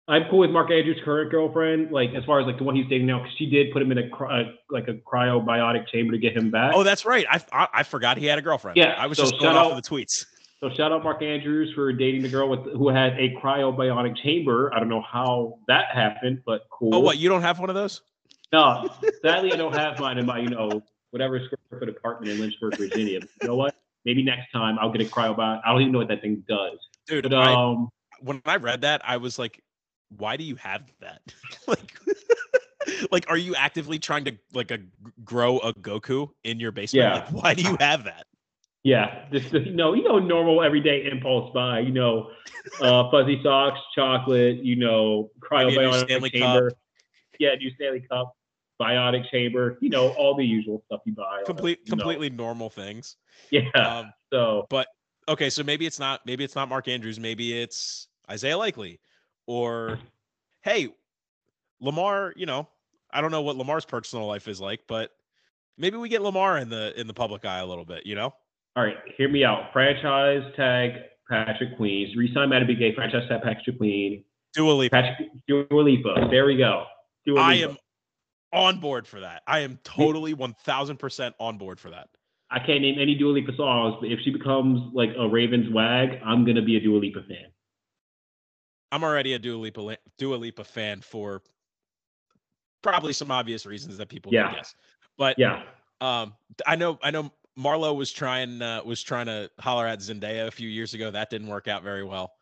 I'm cool with Mark Andrews' current girlfriend, like as far as like the one he's dating now, because she did put him in a uh, like a cryobiotic chamber to get him back. Oh, that's right. I, I, I forgot he had a girlfriend. Yeah, I was so just going off of the tweets. So shout out Mark Andrews for dating the girl with who had a cryobiotic chamber. I don't know how that happened, but cool. Oh, what? You don't have one of those? No, sadly, I don't have mine in my you know whatever square foot apartment in Lynchburg, Virginia. But you know what? Maybe next time I'll get a cryobiotic. I don't even know what that thing does. Dude, but, um, I, when I read that, I was like, why do you have that? like, like, are you actively trying to like a grow a Goku in your basement? Yeah. Like, why do you have that? Yeah, just you know, you know, normal everyday impulse buy. You know, uh, fuzzy socks, chocolate. You know, cryobiotic chamber. Cup. Yeah, new Stanley Cup, biotic chamber. You know, all the usual stuff you buy. Complete, completely know. normal things. Yeah. Um, so, but okay, so maybe it's not. Maybe it's not Mark Andrews. Maybe it's Isaiah Likely or hey, Lamar, you know, I don't know what Lamar's personal life is like, but maybe we get Lamar in the in the public eye a little bit, you know? All right, hear me out. Franchise tag Patrick Queen. Resign Madubuike. Franchise tag Patrick Queen. Dua Lipa. Patrick Dua Lipa. There we go. Dua I am on board for that. I am totally one thousand percent on board for that. I can't name any Dua Lipa songs, but if she becomes like a Ravens wag, I'm gonna be a Dua Lipa fan. I'm already a Dua Lipa Dua Lipa fan for probably some obvious reasons that people yeah. guess. But yeah, um, I know I know Marlo was trying uh, was trying to holler at Zendaya a few years ago. That didn't work out very well.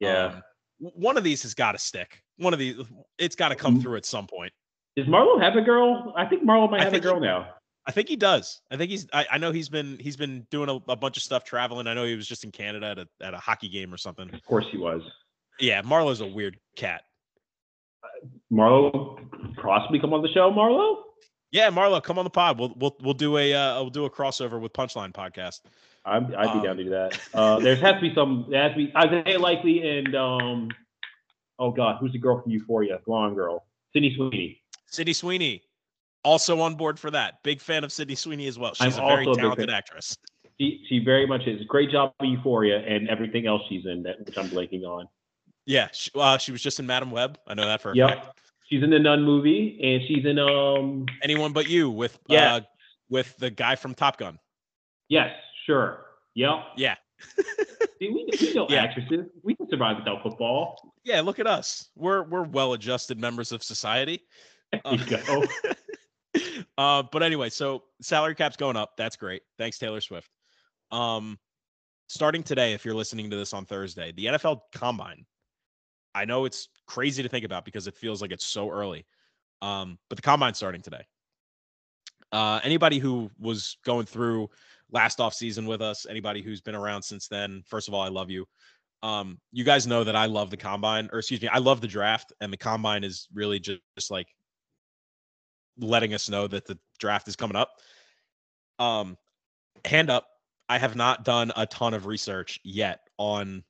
Yeah. Um, one of these has got to stick. One of these, it's got to come mm-hmm. through at some point. Does Marlo have a girl? I think Marlo might have a girl he, now. I think he does. I think he's. I, I know he's been he's been doing a, a, bunch of stuff traveling. I know he was just in Canada at a at a hockey game or something. Of course he was. Yeah, Marlo's a weird cat. Marlo possibly come on the show, Marlo? Yeah, Marlo, come on the pod. We'll we'll we'll do a uh, we'll do a crossover with Punchline podcast. I'd, I'd um, be down to do that. Uh, there has to be some. There has to be Isaiah Likely and um, oh god, who's the girl from Euphoria? Blonde girl, Sydney Sweeney. Sydney Sweeney, also on board for that. Big fan of Sydney Sweeney as well. She's I'm a very talented actress. She she very much is. Great job in Euphoria and everything else she's in that which I'm blanking on. Yeah, she, uh, she was just in Madame Web. I know that for a yep. fact. She's in the Nun movie, and she's in um Anyone But You with yeah. Uh, with the guy from Top Gun. Yes, sure. Yep. Yeah. See, we, we know yeah. actresses. We can survive without football. Yeah, look at us. We're we're well-adjusted members of society. Uh, go. uh, but anyway, so salary cap's going up. That's great. Thanks, Taylor Swift. Um, starting today, if you're listening to this on Thursday, the NFL Combine I know it's crazy to think about because it feels like it's so early. Um, but the combine's starting today. Uh, anybody who was going through last off season with us, anybody who's been around since then, first of all, I love you. Um, you guys know that I love the combine, or excuse me, I love the draft, and the combine is really just, just like letting us know that the draft is coming up. Um, hand up, I have not done a ton of research yet on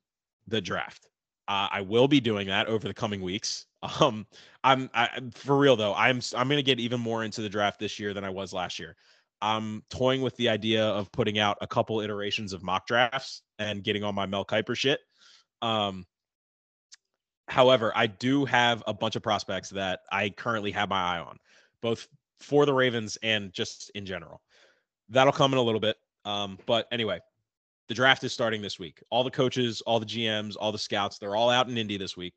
the draft. Uh, I will be doing that over the coming weeks. Um, I'm I, for real though. I'm I'm gonna get even more into the draft this year than I was last year. I'm toying with the idea of putting out a couple iterations of mock drafts and getting on my Mel Kiper shit. Um, however, I do have a bunch of prospects that I currently have my eye on, both for the Ravens and just in general. That'll come in a little bit. Um, but anyway, the draft is starting this week. All the coaches, all the GMs, all the scouts, they're all out in Indy this week.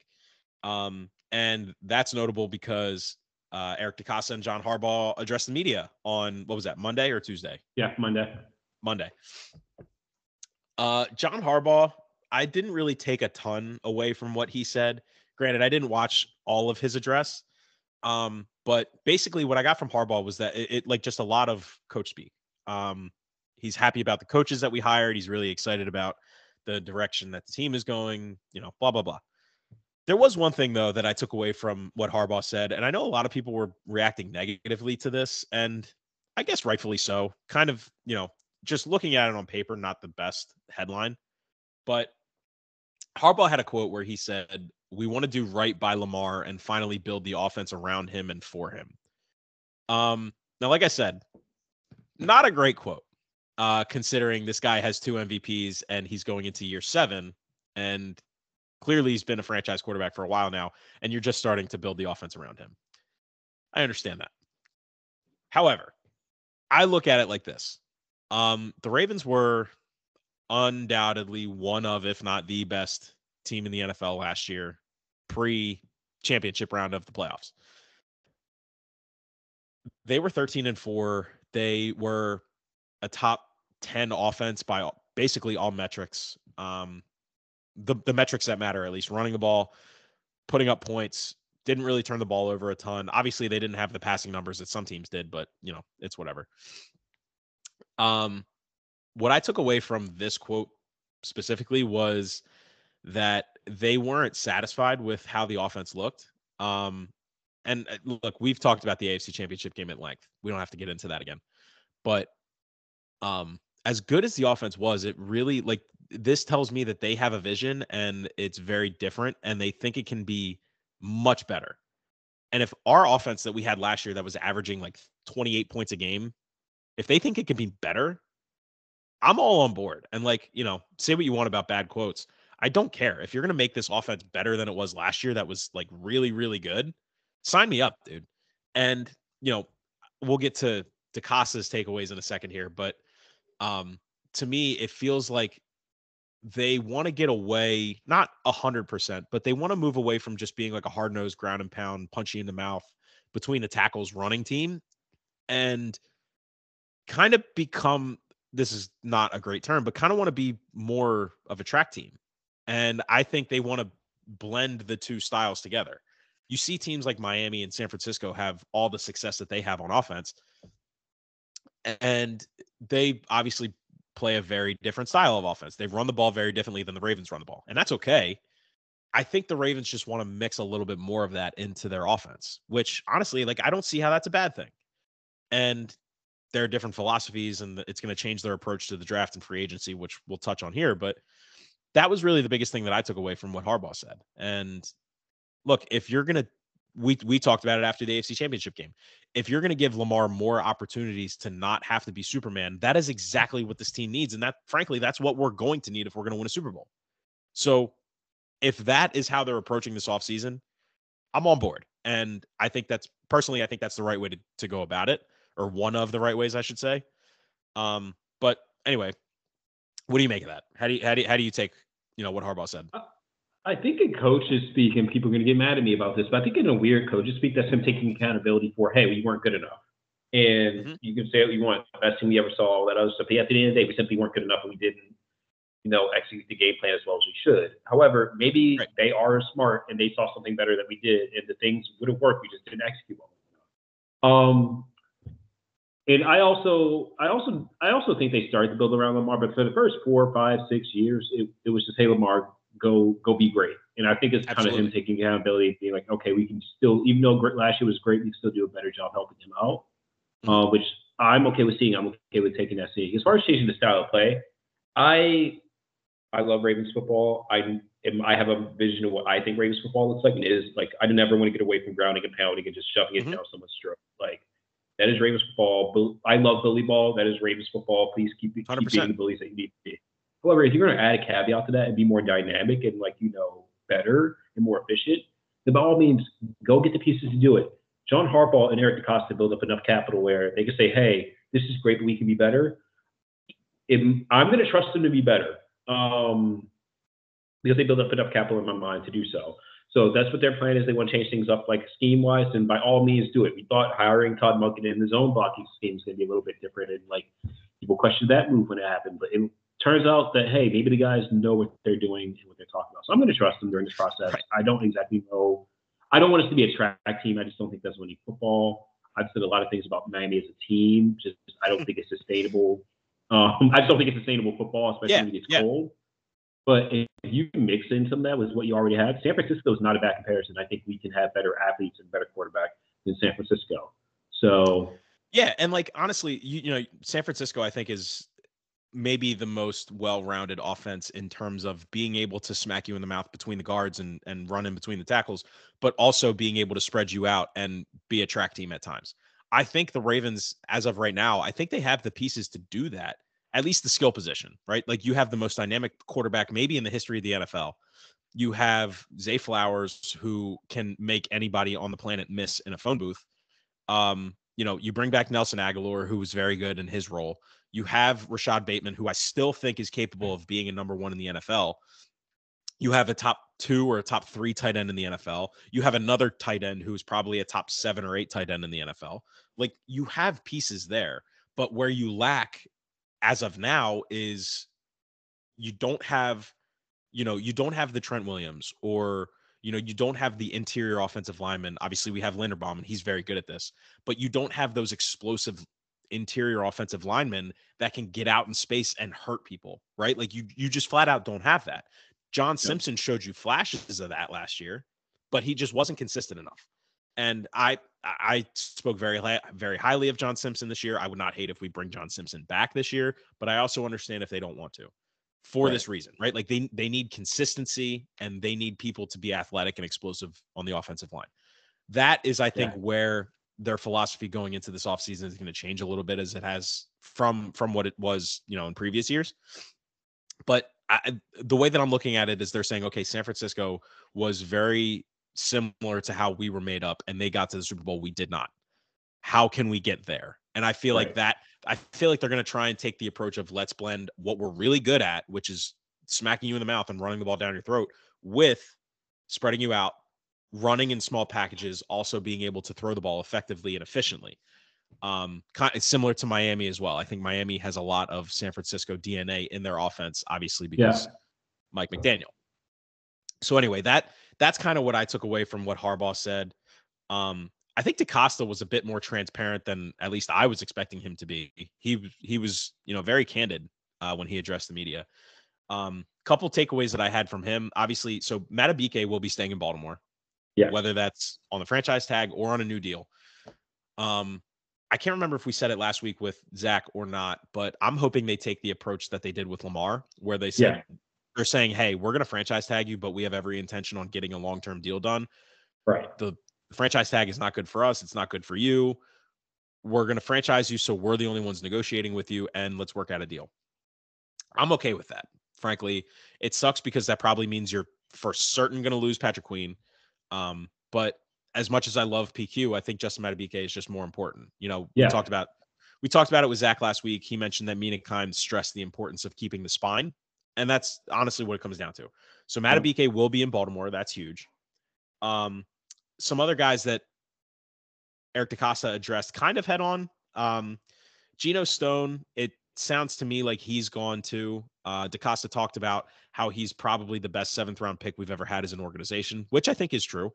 Um, and that's notable because uh, Eric DeCosta and John Harbaugh addressed the media on what was that, Monday or Tuesday? Yeah, Monday. Monday. Uh, John Harbaugh, I didn't really take a ton away from what he said. Granted, I didn't watch all of his address. Um, but basically, what I got from Harbaugh was that it, it like just a lot of coach speak. Um, he's happy about the coaches that we hired. He's really excited about the direction that the team is going, you know, blah, blah, blah. There was one thing though that I took away from what Harbaugh said, and I know a lot of people were reacting negatively to this, and I guess rightfully so. Kind of, you know, just looking at it on paper, not the best headline, but Harbaugh had a quote where he said, "We want to do right by Lamar and finally build the offense around him and for him." Um, now, like I said, not a great quote, uh, considering this guy has two MVPs and he's going into year seven, and clearly he's been a franchise quarterback for a while now, and you're just starting to build the offense around him. I understand that. However, I look at it like this. Um, the Ravens were undoubtedly one of, if not the best team in the NFL last year, pre championship round of the playoffs. They were 13 and 4. They were a top 10 offense by basically all metrics. Um, the, the metrics that matter, at least running the ball, putting up points, didn't really turn the ball over a ton. Obviously, they didn't have the passing numbers that some teams did, but you know, it's whatever. Um, what I took away from this quote specifically was that they weren't satisfied with how the offense looked. Um, and uh, look, we've talked about the AFC Championship game at length. We don't have to get into that again. But um, as good as the offense was, it really like this tells me that they have a vision and it's very different and they think it can be much better. And if our offense that we had last year that was averaging like 28 points a game, if they think it can be better, I'm all on board. And like, you know, say what you want about bad quotes. I don't care. If you're going to make this offense better than it was last year, that was like really, really good, sign me up, dude. And, you know, we'll get to DeCosta's takeaways in a second here, but um to me, it feels like they want to get away, not a hundred percent, but they want to move away from just being like a hard nosed ground and pound, punchy in the mouth between the tackles running team and kind of become this is not a great term, but kind of want to be more of a track team. And I think they want to blend the two styles together. You see teams like Miami and San Francisco have all the success that they have on offense. And they obviously play a very different style of offense. They run the ball very differently than the Ravens run the ball. And that's okay. I think the Ravens just want to mix a little bit more of that into their offense, which honestly, like I don't see how that's a bad thing. And there are different philosophies and it's going to change their approach to the draft and free agency, which we'll touch on here. But that was really the biggest thing that I took away from what Harbaugh said. And look, if you're going to, we we talked about it after the AFC Championship game. If you're going to give Lamar more opportunities to not have to be Superman, that is exactly what this team needs, and that frankly, that's what we're going to need if we're going to win a Super Bowl. So, if that is how they're approaching this offseason, I'm on board, and I think that's personally, I think that's the right way to to go about it or one of the right ways, I should say. Um, but anyway, what do you make of that? How do you how do you, how do you take you know what Harbaugh said? I think in coaches speak, and people are going to get mad at me about this, but I think in a weird coaches speak, that's him taking accountability for, hey, we weren't good enough. And mm-hmm. you can say what you want, the best team we ever saw, all that other stuff. But at the end of the day, we simply weren't good enough, and we didn't, you know, execute the game plan as well as we should. However, maybe right. they are smart and they saw something better that we did, and the things would have worked. We just didn't execute well Um, and I also, I also, I also think they started to build around Lamar, but for the first four, five, six years, it, it was just, hey, Lamar, go, go be great. And I think it's kind Absolutely. of him taking accountability, being like, okay, we can still, even though last year was great, we can still do a better job helping him out, mm-hmm. uh, which I'm okay with seeing. I'm okay with taking that seeing. As far as changing the style of play, I, I love Ravens football. I am, I have a vision of what I think Ravens football looks like, and it is like I never want to get away from grounding and pounding and just shoving it mm-hmm. down someone's throat. Like that is Ravens football. I love bully ball. That is Ravens football. Please keep, keep being the bullies that you need to be. However, if you're going to add a caveat to that and be more dynamic and like you know better and more efficient, then by all means go get the pieces to do it. John Harbaugh and Eric DeCosta build up enough capital where they can say, "Hey, this is great, but we can be better." If, I'm going to trust them to be better um, because they build up enough capital in my mind to do so. So that's what their plan is. They want to change things up like scheme wise, and by all means do it. We thought hiring Todd Monken in his own blocking scheme is going to be a little bit different, and like people questioned that move when it happened. But it turns out that hey, maybe the guys know what they're doing and what they're talking about. So I'm going to trust them during this process. Right. I don't exactly know. I don't want us to be a track team. I just don't think that's winning football. I've said a lot of things about Miami as a team. Just I don't think it's sustainable. Um, I just don't think it's sustainable football, especially yeah, when it gets yeah. cold. But if you mix in some of that with what you already have, San Francisco is not a bad comparison. I think we can have better athletes and better quarterback than San Francisco. So yeah, and like honestly, you, you know, San Francisco, I think is maybe the most well-rounded offense in terms of being able to smack you in the mouth between the guards and and run in between the tackles, but also being able to spread you out and be a track team at times. I think the Ravens, as of right now, I think they have the pieces to do that. At least the skill position, right? Like you have the most dynamic quarterback, maybe in the history of the NFL. You have Zay Flowers, who can make anybody on the planet miss in a phone booth. Um, you know, you bring back Nelson Agholor who was very good in his role. You have Rashod Bateman, who I still think is capable of being a number one in the NFL. You have a top two or a top three tight end in the NFL. You have another tight end who's probably a top seven or eight tight end in the NFL. Like you have pieces there, but where you lack as of now is you don't have, you know, you don't have the Trent Williams or you know, you don't have the interior offensive lineman. Obviously, we have Linderbaum, and he's very good at this, but you don't have those explosive interior offensive linemen that can get out in space and hurt people, right? Like you you just flat out don't have that. John. Simpson showed you flashes of that last year, but he just wasn't consistent enough. And I I spoke very very highly of John Simpson this year. I would not hate if we bring John Simpson back this year, but I also understand if they don't want to for right. this reason, right? Like they they need consistency and they need people to be athletic and explosive on the offensive line. That is, I think, yeah. where their philosophy going into this offseason is going to change a little bit as it has from from what it was, you know, in previous years. But I, the way that I'm looking at it is they're saying, okay, San Francisco was very similar to how we were made up, and they got to the Super Bowl. We did not. How can we get there? And I feel right. like that I feel like they're going to try and take the approach of let's blend what we're really good at, which is smacking you in the mouth and running the ball down your throat, with spreading you out, running in small packages, also being able to throw the ball effectively and efficiently. Um, it's similar to Miami as well. I think Miami has a lot of San Francisco DNA in their offense, obviously because yeah. Mike McDaniel. So anyway, that that's kind of what I took away from what Harbaugh said. Um, I think DeCosta was a bit more transparent than at least I was expecting him to be. He he was, you know, very candid uh, when he addressed the media. Um, couple takeaways that I had from him. Obviously, so Madubuike will be staying in Baltimore. Yeah. Whether that's on the franchise tag or on a new deal. Um, I can't remember if we said it last week with Zach or not, but I'm hoping they take the approach that they did with Lamar, where they said yeah. They're saying, "Hey, we're going to franchise tag you, but we have every intention on getting a long term deal done." Right. The the franchise tag is not good for us. It's not good for you. We're going to franchise you. So we're the only ones negotiating with you and let's work out a deal. I'm okay with that. Frankly, it sucks because that probably means you're for certain going to lose Patrick Queen. Um, but as much as I love PQ, I think Justin Madubuike is just more important. You know, yeah. we talked about we talked about it with Zach last week. He mentioned that Mina Kimes stressed the importance of keeping the spine, and that's honestly what it comes down to. So Madubuike will be in Baltimore. That's huge. Um, some other guys that Eric DeCosta addressed kind of head on. Um, Geno Stone, it sounds to me like he's gone too. Uh, DeCosta talked about how he's probably the best seventh round pick we've ever had as an organization, which I think is true.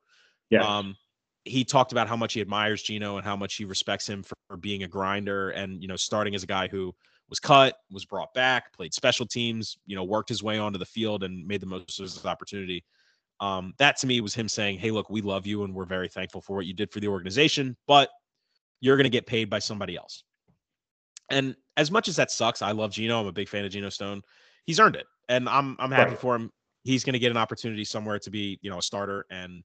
Yeah. Um, he talked about how much he admires Geno and how much he respects him for, for being a grinder and you know starting as a guy who was cut, was brought back, played special teams, you know, worked his way onto the field and made the most of his opportunity. Um, that to me was him saying, Hey, look, we love you and we're very thankful for what you did for the organization, but you're going to get paid by somebody else. And as much as that sucks, I love Geno. I'm a big fan of Geno Stone. He's earned it. And I'm I'm happy right. for him. He's going to get an opportunity somewhere to be, you know, a starter and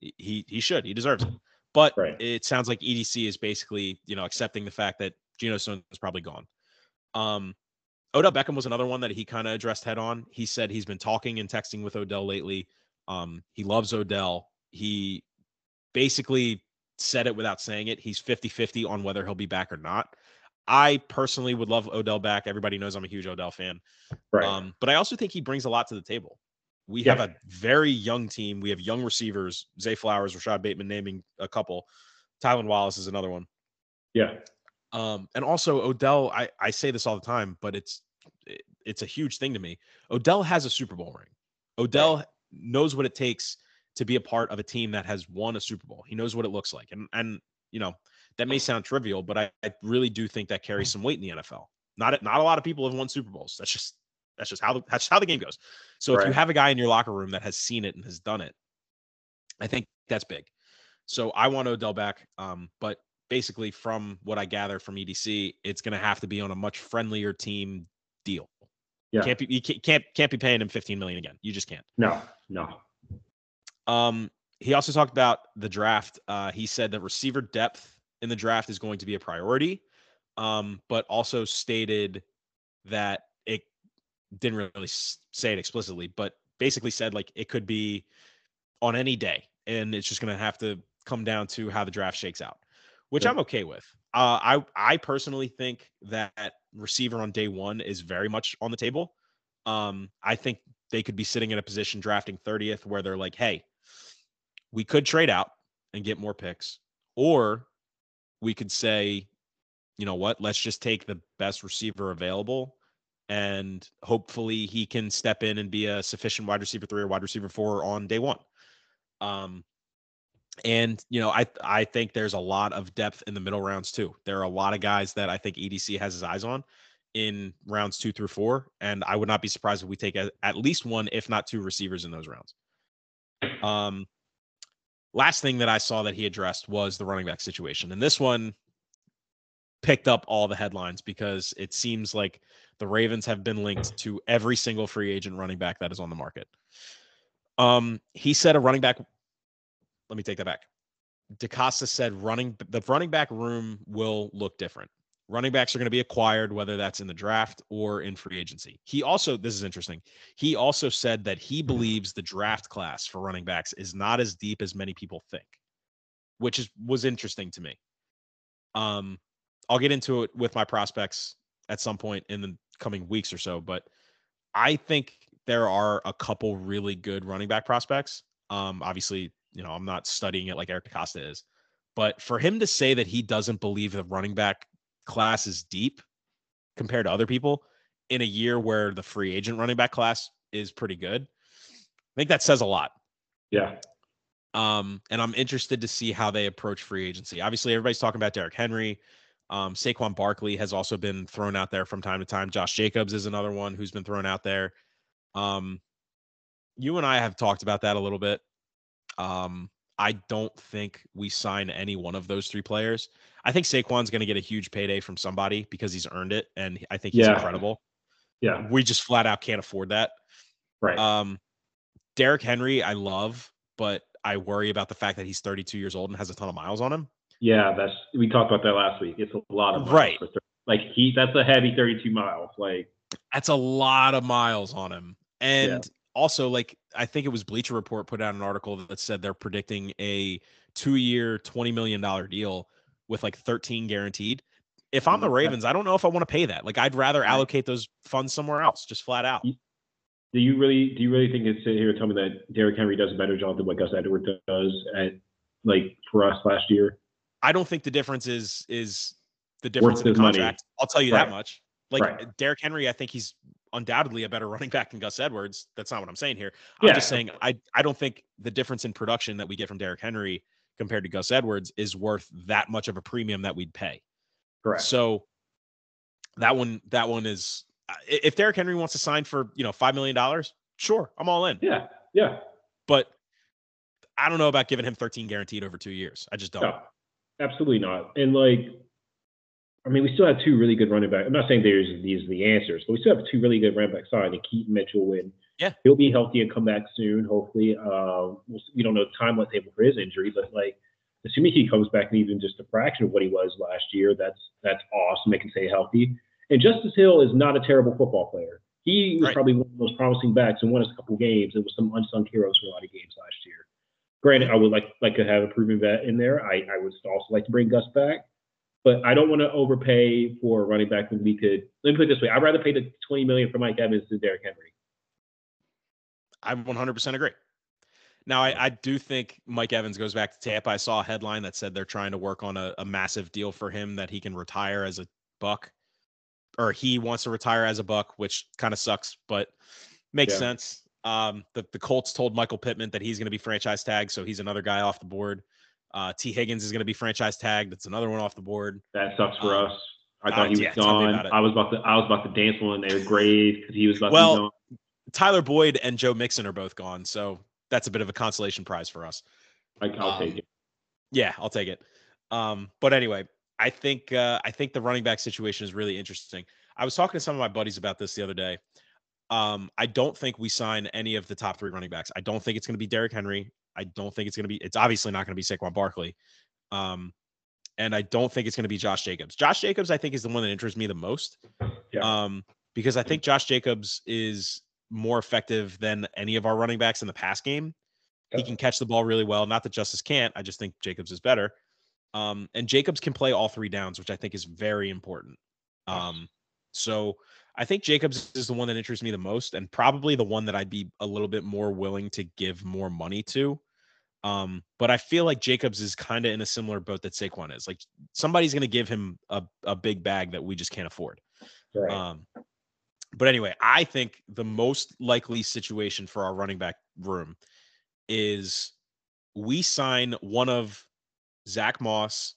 he he should. He deserves it. But right. it sounds like EDC is basically, you know, accepting the fact that Geno Stone is probably gone. Um, Odell Beckham was another one that he kind of addressed head on. He said he's been talking and texting with Odell lately. Um, he loves Odell. He basically said it without saying it. He's 50 50 on whether he'll be back or not. I personally would love Odell back. Everybody knows I'm a huge Odell fan. Right. Um, but I also think he brings a lot to the table. We yeah. have a very young team. We have young receivers, Zay Flowers, Rashod Bateman, naming a couple. Tylan Wallace is another one. Yeah. Um, and also Odell, I, I say this all the time, but it's it, it's a huge thing to me. Odell has a Super Bowl ring. Odell right knows what it takes to be a part of a team that has won a Super Bowl. He knows what it looks like. And and you know, that may sound trivial, but I, I really do think that carries some weight in the NFL. Not not a lot of people have won Super Bowls. That's just That's just how the, that's how the game goes. So if you have a guy in your locker room that has seen it and has done it, I think that's big. So I want Odell back. Um, but basically, from what I gather from EDC, it's going to have to be on a much friendlier team deal. Yeah. Can't be you can't can't, can't be paying him 15 million again. You just can't. No, no. Um, he also talked about the draft. Uh, he said that receiver depth in the draft is going to be a priority, um, but also stated that it didn't really say it explicitly, but basically said like it could be on any day, and it's just going to have to come down to how the draft shakes out, which Yeah. I'm okay with. Uh, I I personally think that receiver on day one is very much on the table. Um, I think they could be sitting in a position drafting 30th where they're like, hey, we could trade out and get more picks, or we could say, you know what, let's just take the best receiver available and hopefully he can step in and be a sufficient wide receiver three or wide receiver four on day one. Um, and you know, I I think there's a lot of depth in the middle rounds too. There are a lot of guys that I think EDC has his eyes on in rounds two through four, and I would not be surprised if we take a, at least one, if not two, receivers in those rounds. Um, last thing that I saw that he addressed was the running back situation, and this one picked up all the headlines because it seems like the Ravens have been linked to every single free agent running back that is on the market. Um, he said a running back. Let me take that back. DeCosta said running the running back room will look different. Running backs are going to be acquired, whether that's in the draft or in free agency. He also, this is interesting. He also said that he believes the draft class for running backs is not as deep as many people think, which is was interesting to me. Um, I'll get into it with my prospects at some point in the coming weeks or so, but I think there are a couple really good running back prospects. Um, obviously, you know, I'm not studying it like Eric DeCosta is, but for him to say that he doesn't believe the running back class is deep compared to other people in a year where the free agent running back class is pretty good, I think that says a lot. Yeah. Um, and I'm interested to see how they approach free agency. Obviously, everybody's talking about Derrick Henry. Um, Saquon Barkley has also been thrown out there from time to time. Josh Jacobs is another one who's been thrown out there. Um, you and I have talked about that a little bit. Um, I don't think we sign any one of those three players. I think Saquon's going to get a huge payday from somebody because he's earned it, and I think he's Yeah. incredible. Yeah. We just flat out can't afford that. Right. Um, Derrick Henry, I love, but I worry about the fact that he's 32 years old and has a ton of miles on him. yeah. That's we talked about that last week. It's a lot of miles Right. like he that's a heavy 32 miles. Like That's a lot of miles on him. And also, like, I think it was Bleacher Report put out an article that said they're predicting a two year, $20 million deal with like 13 guaranteed. If I'm the Mhm. Ravens, I don't know if I want to pay that. Like, I'd rather allocate those funds somewhere else, just flat out. Do you really do you really think it's sit here and tell me that Derrick Henry does a better job than what Gus Edwards does at like for us last year? I don't think the difference is is the difference in the his money. I'll tell you that much. Like Right. Derrick Henry, I think he's undoubtedly a better running back than Gus Edwards. That's not what I'm saying here. I'm Yeah. just saying I I don't think the difference in production that we get from Derrick Henry compared to Gus Edwards is worth that much of a premium that we'd pay. Correct. So that one that one is if Derrick Henry wants to sign for, you know, 5 million dollars, sure, I'm all in. yeah. Yeah. But I don't know about giving him 13 guaranteed over 2 years. I just don't. No, absolutely not. And like, I mean, we still have two really good running backs. I'm not saying there's these are the answers, but we still have two really good running backs signed, and Keaton Mitchell. And Yeah. he'll be healthy and come back soon. Hopefully, uh, we'll, we don't know the timeline table for his injury, but like, assuming he comes back and even just a fraction of what he was last year, that's that's awesome. They can stay healthy. And Justice Hill is not a terrible football player. He was Right. probably one of the most promising backs and won us a couple games. It was some unsung heroes for a lot of games last year. Granted, I would like like to have a proven vet in there. I, I would also like to bring Gus back, but I don't want to overpay for running back when we could. Let me put it this way: I'd rather pay the twenty million for Mike Evans than Derrick Henry. I 100% agree. Now, I, I do think Mike Evans goes back to Tampa. I saw a headline that said they're trying to work on a, a massive deal for him that he can retire as a buck, or he wants to retire as a buck, which kind of sucks, but makes Yeah. sense. Um, the, the Colts told Michael Pittman that he's going to be franchise tagged, so he's another guy off the board. Uh, Tee Higgins is going to be franchise tagged. That's another one off the board. That sucks for Um, us. I thought Uh, he was yeah, gone. I was about to I was about to dance on their grave because he was about Well, to be gone. Tyler Boyd and Joe Mixon are both gone, so that's a bit of a consolation prize for us. Like, I'll um, take it. Yeah, I'll take it. Um, but anyway, I think uh, I think the running back situation is really interesting. I was talking to some of my buddies about this the other day. Um, I don't think we sign any of the top three running backs. I don't think it's going to be Derrick Henry. I don't think it's going to be. It's obviously not going to be Saquon Barkley. Um, and I don't think it's going to be Josh Jacobs. Josh Jacobs, I think, is the one that interests me the most. Yeah. Um, because I think Josh Jacobs is more effective than any of our running backs in the pass game. He can catch the ball really well. Not that Justice can't. I just think Jacobs is better. Um, and Jacobs can play all three downs, which I think is very important. Um, so I think Jacobs is the one that interests me the most, and probably the one that I'd be a little bit more willing to give more money to. Um, but I feel like Jacobs is kind of in a similar boat that Saquon is. Like somebody's going to give him a, a big bag that we just can't afford. Right. Um, but anyway, I think the most likely situation for our running back room is we sign one of Zach Moss,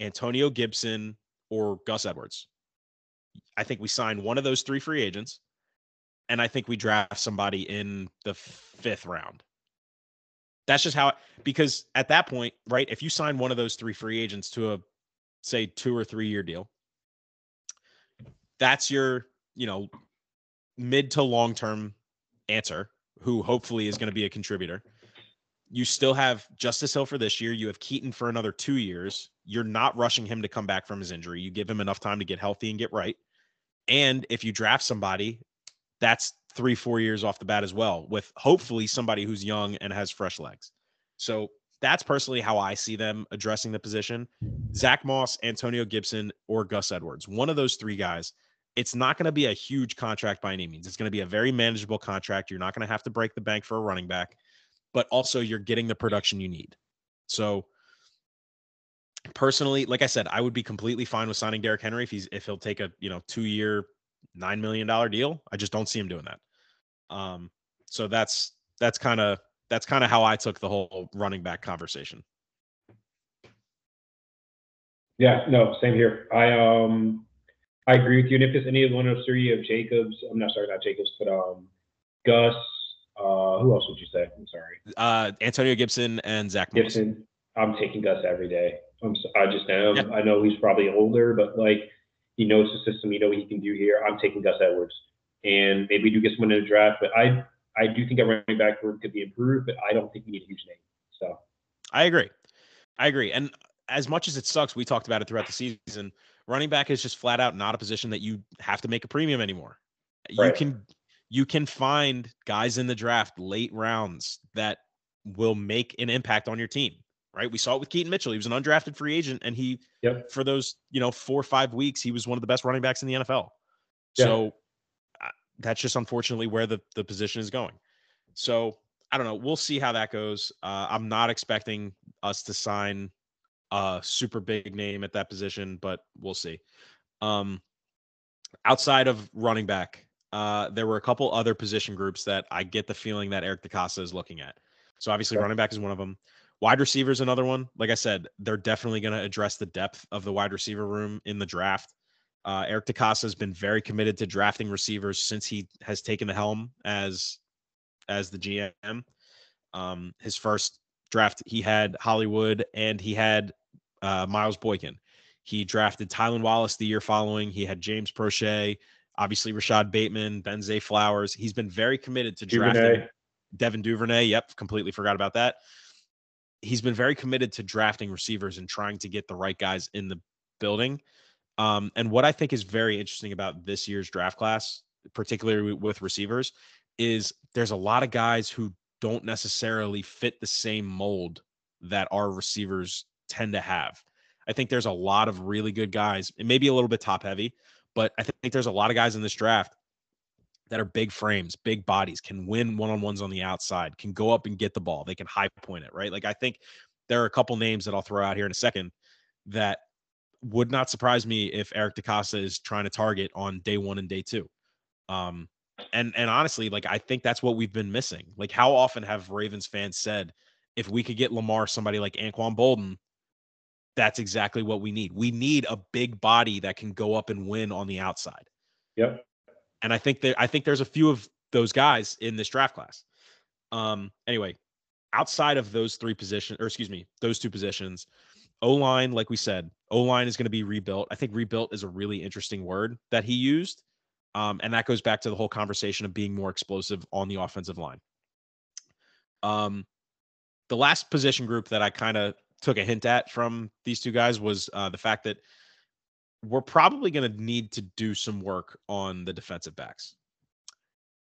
Antonio Gibson, or Gus Edwards. I think we sign one of those three free agents, and I think we draft somebody in the fifth round. That's just how, because at that point, right? If you sign one of those three free agents to a, say, two or three year deal, that's your, you know, mid to long term answer, who hopefully is going to be a contributor. You still have Justice Hill for this year. You have Keaton for another two years. You're not rushing him to come back from his injury. You give him enough time to get healthy and get right. And if you draft somebody, that's three, four years off the bat as well, with hopefully somebody who's young and has fresh legs. So that's personally how I see them addressing the position. Zach Moss, Antonio Gibson, or Gus Edwards. One of those three guys. It's not going to be a huge contract by any means. It's going to be a very manageable contract. You're not going to have to break the bank for a running back, but also you're getting the production you need. So personally, like I said, I would be completely fine with signing Derrick Henry if he's if he'll take a you know two year nine million dollar deal. I just don't see him doing that. Um, so that's that's kind of that's kind of how I took the whole running back conversation. Yeah, no, same here. I um I agree with you. And if it's any of one of those three of Jacobs, I'm not sorry, not Jacobs, but um Gus, uh who else would you say? I'm sorry. Uh, Antonio Gibson and Zach. Gibson. I'm taking Gus every day. I'm I just am. Yeah. I know he's probably older, but like he knows the system, you know what he can do here. I'm taking Gus Edwards. And maybe we do get someone in the draft, but I I do think our running back room could be improved, but I don't think we need a huge name. So I agree. I agree. And as much as it sucks, we talked about it throughout the season. Running back is just flat out not a position that you have to make a premium anymore. You can you can find guys in the draft late rounds that will make an impact on your team. Right? We saw it with Keaton Mitchell. He was an undrafted free agent, and he Yep. for those you know four or five weeks he was one of the best running backs in the NFL. Yeah. So uh, that's just unfortunately where the the position is going. So I don't know. We'll see how that goes. Uh, I'm not expecting us to sign a super big name at that position, but we'll see. Um, outside of running back, uh, there were a couple other position groups that I get the feeling that Eric DeCosta is looking at. So obviously, running back is one of them. Wide receiver is another one. Like I said, they're definitely going to address the depth of the wide receiver room in the draft. Uh, Eric DeCosta has been very committed to drafting receivers since he has taken the helm as as the GM. Um, his first draft, he had Hollywood and he had uh, Miles Boykin. He drafted Tylan Wallace the year following. He had James Proche, obviously Rashod Bateman, Ben Zay Flowers. He's been very committed to drafting Duvernay. Devin Duvernay. Yep, completely forgot about that. He's been very committed to drafting receivers and trying to get the right guys in the building. Um, and what I think is very interesting about this year's draft class, particularly with receivers, is there's a lot of guys who don't necessarily fit the same mold that our receivers tend to have. I think there's a lot of really good guys, and maybe a little bit top heavy, but I think there's a lot of guys in this draft that are big frames, big bodies, can win one on ones on the outside, can go up and get the ball. They can high point it, right? Like I think there are a couple names that I'll throw out here in a second that would not surprise me if Eric DeCosta is trying to target on day one and day two. Um, and and honestly, like I think that's what we've been missing. Like how often have Ravens fans said, if we could get Lamar somebody like Anquan Boldin, that's exactly what we need. We need a big body that can go up and win on the outside. Yep. And I think that I think there's a few of those guys in this draft class. Um anyway, outside of those three positions or excuse me, those two positions, O-line like we said, O-line is going to be rebuilt. I think rebuilt is a really interesting word that he used. Um, and that goes back to the whole conversation of being more explosive on the offensive line. Um, the last position group that I kind of took a hint at from these two guys was uh, the fact that we're probably going to need to do some work on the defensive backs.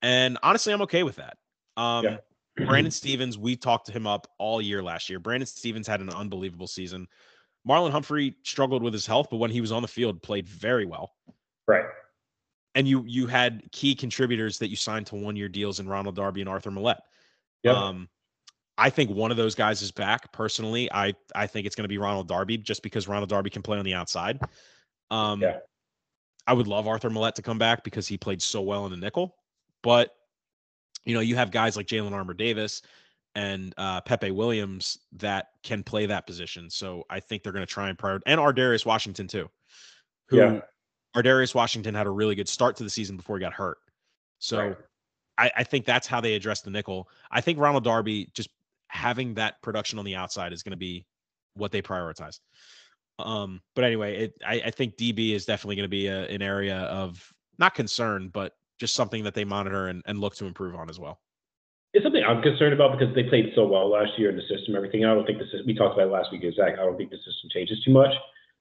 And honestly, I'm okay with that. Um, yeah. Brandon Stephens, we talked to him up all year last year. Brandon Stephens had an unbelievable season. Marlon Humphrey struggled with his health, but when he was on the field, played very well. Right. And you you had key contributors that you signed to one year deals in Ronald Darby and Arthur Maulet. Yep. Um, I think one of those guys is back. Personally, I I think it's going to be Ronald Darby just because Ronald Darby can play on the outside. Um, yeah. I would love Arthur Maulet to come back because he played so well in the nickel. But you know, you have guys like Jalen Armour Davis and uh, Pepe Williams that can play that position. So I think they're going to try and prioritize and Ar'Darius Washington too, who yeah. Ar'Darius Washington had a really good start to the season before he got hurt. So right. I, I think that's how they address the nickel. I think Ronald Darby just having that production on the outside is going to be what they prioritize. Um, but anyway, it, I, I think DB is definitely going to be a, an area of not concern, but just something that they monitor and, and look to improve on as well. It's something I'm concerned about because they played so well last year in the system, everything. I don't think the system, we talked about it last week, Zach. I don't think the system changes too much.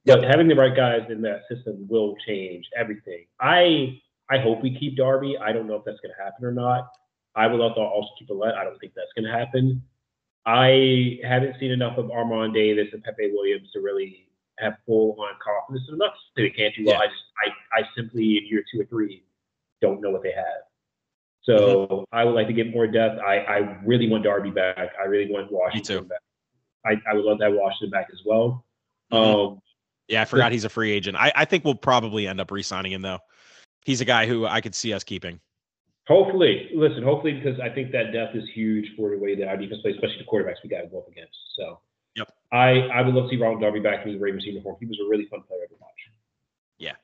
But having the right guys in that system will change everything. I I hope we keep Darby. I don't know if that's going to happen or not. I would also also keep Maulet. I don't think that's going to happen. I haven't seen enough of Armour Davis and Pepe Williams to really have full on confidence. I'm not saying they can't do well. Yeah. I just I, I simply in year two or three don't know what they have. So mm-hmm. I would like to get more depth. I, I really want Darby back. I really want Washington back. I, I would love that Washington back as well. Mm-hmm. Um, yeah, I forgot he's a free agent. I, I think we'll probably end up re-signing him though. He's a guy who I could see us keeping. Hopefully, listen. Hopefully, because I think that depth is huge for the way that our defense plays, especially the quarterbacks we got to go up against. So, yep. I I would love to see Ronald Darby back in his Ravens uniform. He was a really fun player to watch. Yeah,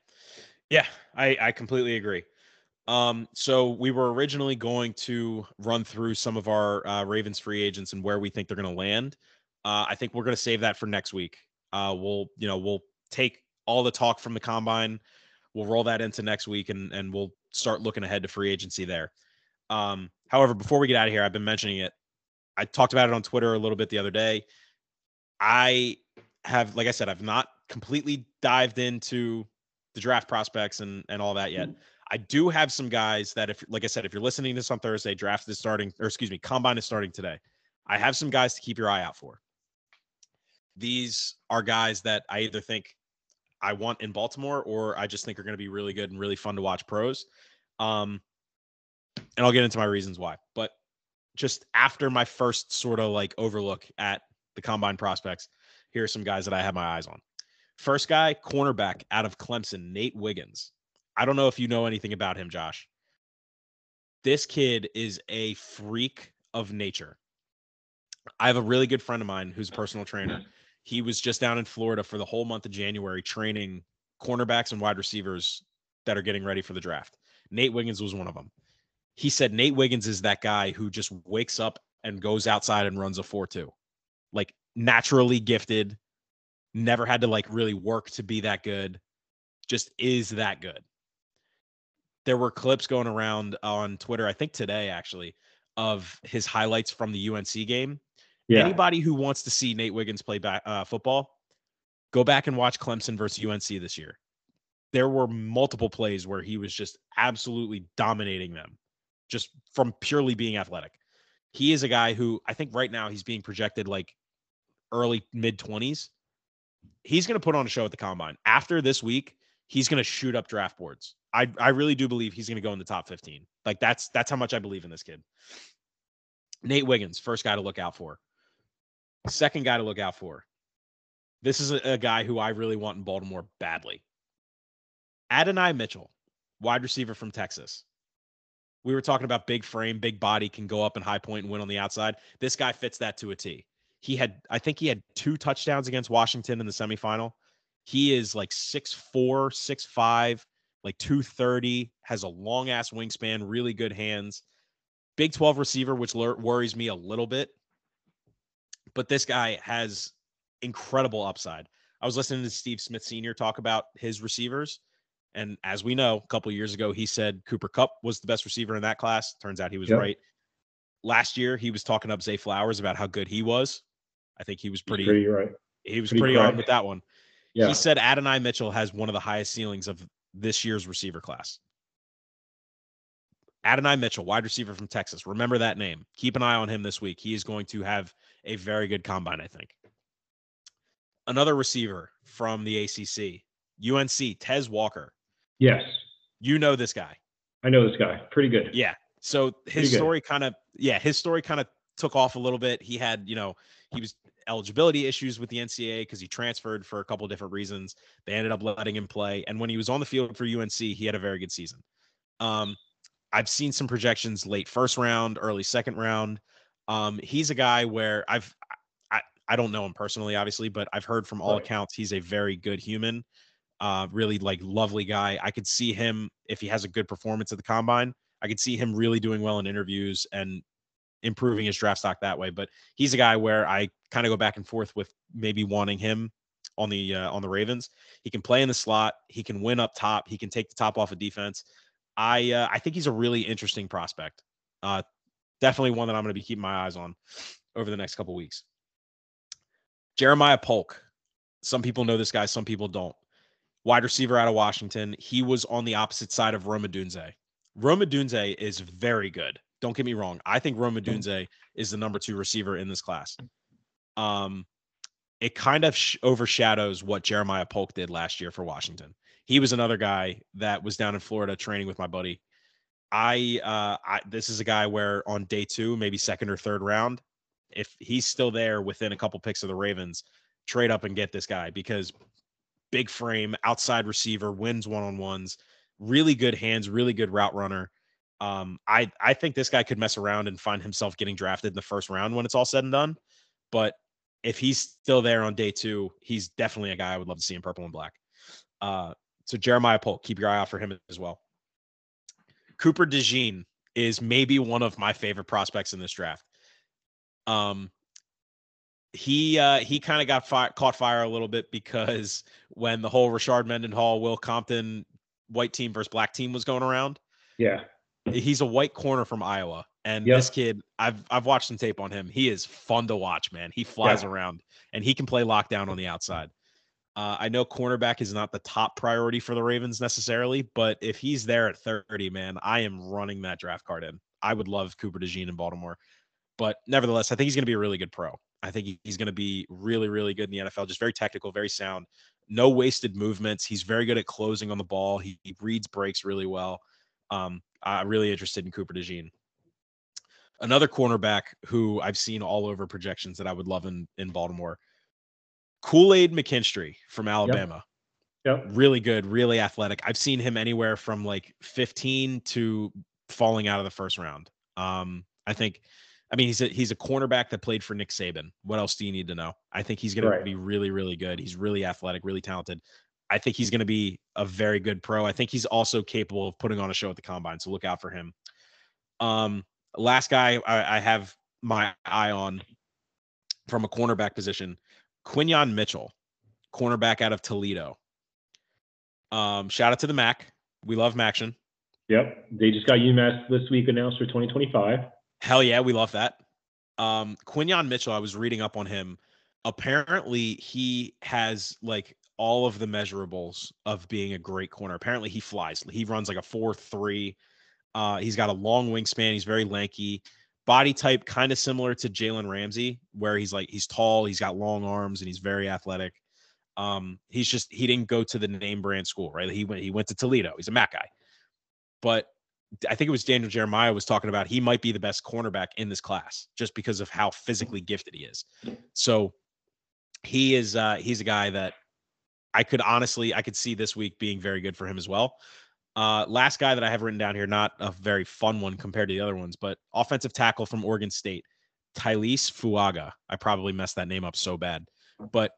yeah, I I completely agree. Um, so we were originally going to run through some of our uh, Ravens free agents and where we think they're going to land. Uh, I think we're going to save that for next week. Uh, we'll, you know, we'll take all the talk from the combine, we'll roll that into next week, and and we'll start looking ahead to free agency there. Um, however, before we get out of here, I've been mentioning it. I talked about it on Twitter a little bit the other day. I have, like I said, I've not completely dived into the draft prospects and and all that yet. Mm-hmm. I do have some guys that if like I said, if you're listening to this on Thursday, draft is starting, or excuse me, combine is starting today. I have some guys to keep your eye out for. These are guys that I either think I want in Baltimore or I just think are going to be really good and really fun to watch pros. Um, and I'll get into my reasons why. But just after my first sort of like overlook at the combine prospects, here are some guys that I have my eyes on. First guy, cornerback out of Clemson, Nate Wiggins. I don't know if you know anything about him, Josh. This kid is a freak of nature. I have a really good friend of mine who's a personal trainer. He was just down in Florida for the whole month of January training cornerbacks and wide receivers that are getting ready for the draft. Nate Wiggins was one of them. He said Nate Wiggins is that guy who just wakes up and goes outside and runs a 4 2. Like naturally gifted, never had to like really work to be that good, just is that good there were clips going around on Twitter, I think today actually, of his highlights from the UNC game. Yeah. Anybody who wants to see Nate Wiggins play back, uh, football, go back and watch Clemson versus UNC this year. There were multiple plays where he was just absolutely dominating them, just from purely being athletic. He is a guy who I think right now he's being projected like early mid 20s. He's going to put on a show at the combine. After this week, he's going to shoot up draft boards. I I really do believe he's going to go in the top 15. Like that's that's how much I believe in this kid. Nate Wiggins, first guy to look out for. Second guy to look out for. This is a, a guy who I really want in Baltimore badly. Adonai Mitchell, wide receiver from Texas. We were talking about big frame, big body, can go up and high point and win on the outside. This guy fits that to a T. He had, I think he had two touchdowns against Washington in the semifinal. He is like six four, six five, like 230, has a long ass wingspan, really good hands. Big 12 receiver, which worries me a little bit. But this guy has incredible upside. I was listening to Steve Smith Sr. talk about his receivers. And as we know, a couple years ago, he said Cooper Kupp was the best receiver in that class. Turns out he was yep. right. Last year, he was talking up Zay Flowers about how good he was. I think he was pretty, pretty right. He was pretty, pretty on with that one. Yeah. He said Adonai Mitchell has one of the highest ceilings of this year's receiver class. Adonai Mitchell, wide receiver from Texas. Remember that name. Keep an eye on him this week. He is going to have a very good combine, I think. Another receiver from the ACC, UNC, Tez Walker. Yes. You know this guy. I know this guy. Pretty good. Yeah. So his story kind of, yeah, his story kind of took off a little bit. He had, you know, he was eligibility issues with the NCAA because he transferred for a couple different reasons. They ended up letting him play, and when he was on the field for UNC, he had a very good season. Um, I've seen some projections late first round, early second round. Um, he's a guy where I've I, I don't know him personally, obviously, but I've heard from all right. accounts he's a very good human, uh, really like lovely guy. I could see him if he has a good performance at the combine. I could see him really doing well in interviews and improving his draft stock that way. But he's a guy where I kind of go back and forth with maybe wanting him on the uh, on the Ravens. He can play in the slot. He can win up top. He can take the top off of defense. I uh, I think he's a really interesting prospect. Uh, definitely one that I'm going to be keeping my eyes on over the next couple weeks. Jeremiah Polk. Some people know this guy. Some people don't. Wide receiver out of Washington. He was on the opposite side of Rome Odunze. Rome Odunze is very good. Don't get me wrong. I think Rome mm. Odunze is the number two receiver in this class. Um, it kind of sh- overshadows what Jeremiah Polk did last year for Washington. He was another guy that was down in Florida training with my buddy. I, uh, I this is a guy where on day two, maybe second or third round, if he's still there within a couple picks of the Ravens, trade up and get this guy because big frame, outside receiver, wins one on ones, really good hands, really good route runner. Um, I I think this guy could mess around and find himself getting drafted in the first round when it's all said and done. But if he's still there on day two, he's definitely a guy I would love to see in purple and black. Uh, so Jeremiah Polk, keep your eye out for him as well. Cooper DeJean is maybe one of my favorite prospects in this draft. Um, he uh, he kind of got fi- caught fire a little bit because when the whole Rashard Mendenhall, Will Compton white team versus black team was going around. Yeah. He's a white corner from Iowa, and yep. this kid, I've I've watched some tape on him. He is fun to watch, man. He flies yeah. around, and he can play lockdown on the outside. Uh, I know cornerback is not the top priority for the Ravens necessarily, but if he's there at 30, man, I am running that draft card in. I would love Cooper DeJean in Baltimore, but nevertheless, I think he's going to be a really good pro. I think he's going to be really, really good in the NFL. Just very technical, very sound, no wasted movements. He's very good at closing on the ball. He, he reads breaks really well. Um, I'm really interested in Cooper DeJean. Another cornerback who I've seen all over projections that I would love in, in Baltimore. Kool Aid McKinstry from Alabama. Yep. yep. Really good, really athletic. I've seen him anywhere from like 15 to falling out of the first round. Um, I think, I mean, he's a he's a cornerback that played for Nick Saban. What else do you need to know? I think he's going right. to be really, really good. He's really athletic, really talented. I think he's going to be a very good pro. I think he's also capable of putting on a show at the combine. So look out for him. Um, last guy I, I have my eye on from a cornerback position, Quinyon Mitchell, cornerback out of Toledo. Um, shout out to the Mac. We love Maction. Yep. They just got UMass this week announced for 2025. Hell yeah, we love that. Um, Quinyon Mitchell, I was reading up on him. Apparently, he has like all of the measurables of being a great corner. Apparently, he flies. He runs like a 4 3. Uh, he's got a long wingspan. He's very lanky. Body type kind of similar to Jalen Ramsey, where he's like he's tall, he's got long arms, and he's very athletic. Um, he's just he didn't go to the name brand school, right? He went he went to Toledo. He's a Mac guy, but I think it was Daniel Jeremiah was talking about he might be the best cornerback in this class just because of how physically gifted he is. So he is uh, he's a guy that I could honestly, I could see this week being very good for him as well. Uh, last guy that I have written down here, not a very fun one compared to the other ones, but offensive tackle from Oregon State, Tyrese Fuaga. I probably messed that name up so bad. But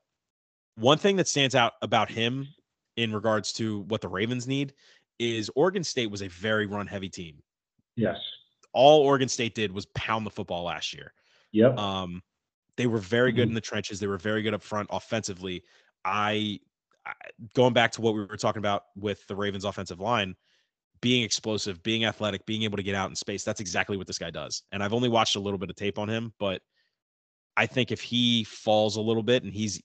one thing that stands out about him in regards to what the Ravens need is Oregon State was a very run heavy team. Yes. All Oregon State did was pound the football last year. Yep. Um, they were very good Mhm. in the trenches. They were very good up front offensively. I going back to what we were talking about with the Ravens offensive line, being explosive, being athletic, being able to get out in space. That's exactly what this guy does. And I've only watched a little bit of tape on him, but I think if he falls a little bit and he's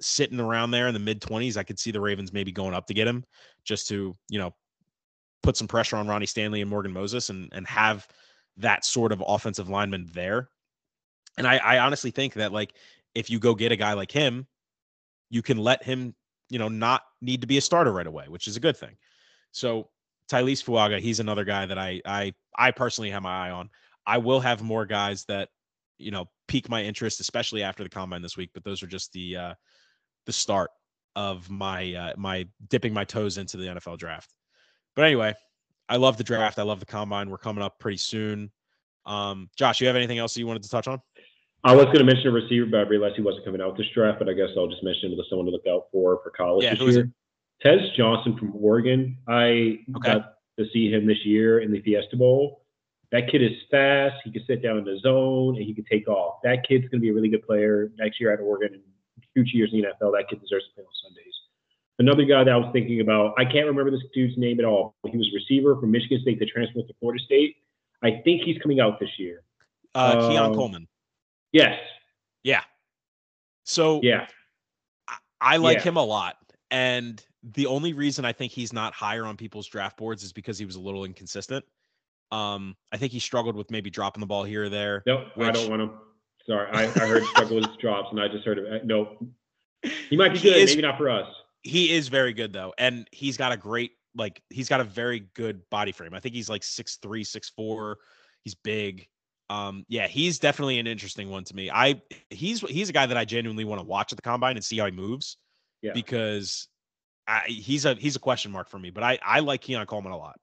sitting around there in the mid 20s, I could see the Ravens maybe going up to get him just to, you know, put some pressure on Ronnie Stanley and Morgan Moses and and have that sort of offensive lineman there. And I, I honestly think that like if you go get a guy like him, you can let him, you know, not need to be a starter right away, which is a good thing. So Tylese Fuaga, he's another guy that I I I personally have my eye on. I will have more guys that, you know, pique my interest, especially after the combine this week. But those are just the uh the start of my uh my dipping my toes into the NFL draft. But anyway, I love the draft. I love the combine. We're coming up pretty soon. Um, Josh, you have anything else you wanted to touch on? I was going to mention a receiver, but I realized he wasn't coming out this draft. But I guess I'll just mention him as someone to look out for for college Yeah, this year. Tez Johnson from Oregon. I Okay. got to see him this year in the Fiesta Bowl. That kid is fast. He can sit down in the zone and he can take off. That kid's going to be a really good player next year at Oregon and future years in the NFL. That kid deserves to play on Sundays. Another guy that I was thinking about, I can't remember this dude's name at all. He was a receiver from Michigan State that transferred to Florida State. I think he's coming out this year. Uh, Keon Um, Coleman. Yes. Yeah. So Yeah. I, I like Yeah. him a lot. And the only reason I think he's not higher on people's draft boards is because he was a little inconsistent. Um, I think he struggled with maybe dropping the ball here or there. Nope, I don't want him. Sorry, I, I heard struggle with drops, and I just heard of it. Nope. He might be good, is- maybe not for us. He is very good though, and he's got a great like he's got a very good body frame. I think he's like six three, six four. He's big. Um, yeah, he's definitely an interesting one to me. I he's he's a guy that I genuinely want to watch at the combine and see how he moves. Yeah. Because I, he's a he's a question mark for me, but I I like Keon Coleman a lot.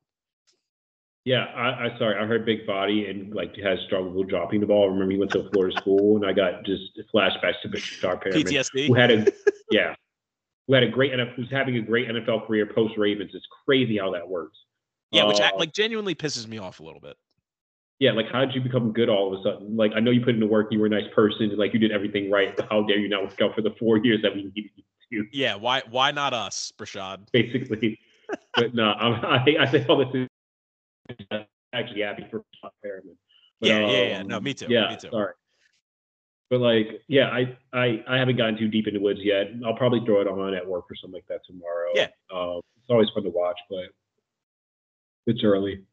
Yeah, I, I sorry, I heard big body and like has struggled with dropping the ball. I remember he went to Florida school, and I got just flashbacks to Bishop Perriman, PTSD. who had a yeah, who had a great NFL, who's having a great NFL career post Ravens. It's crazy how that works. Yeah, which Uh, like genuinely pisses me off a little bit. Yeah, like how did you become good all of a sudden? Like I know you put in the work, you were a nice person, and like you did everything right. How dare you not work out for the four years that we needed you to? Yeah, why why not us, Breshad? basically. but no, I'm, I think I say all this is actually happy for Sean Perriman. But, Yeah, yeah, yeah. No, um, me too, Yeah, me too. sorry. But like, yeah, I, I I haven't gotten too deep in the woods yet. I'll probably throw it on at work or something like that tomorrow. Yeah. um, it's always fun to watch, but it's early.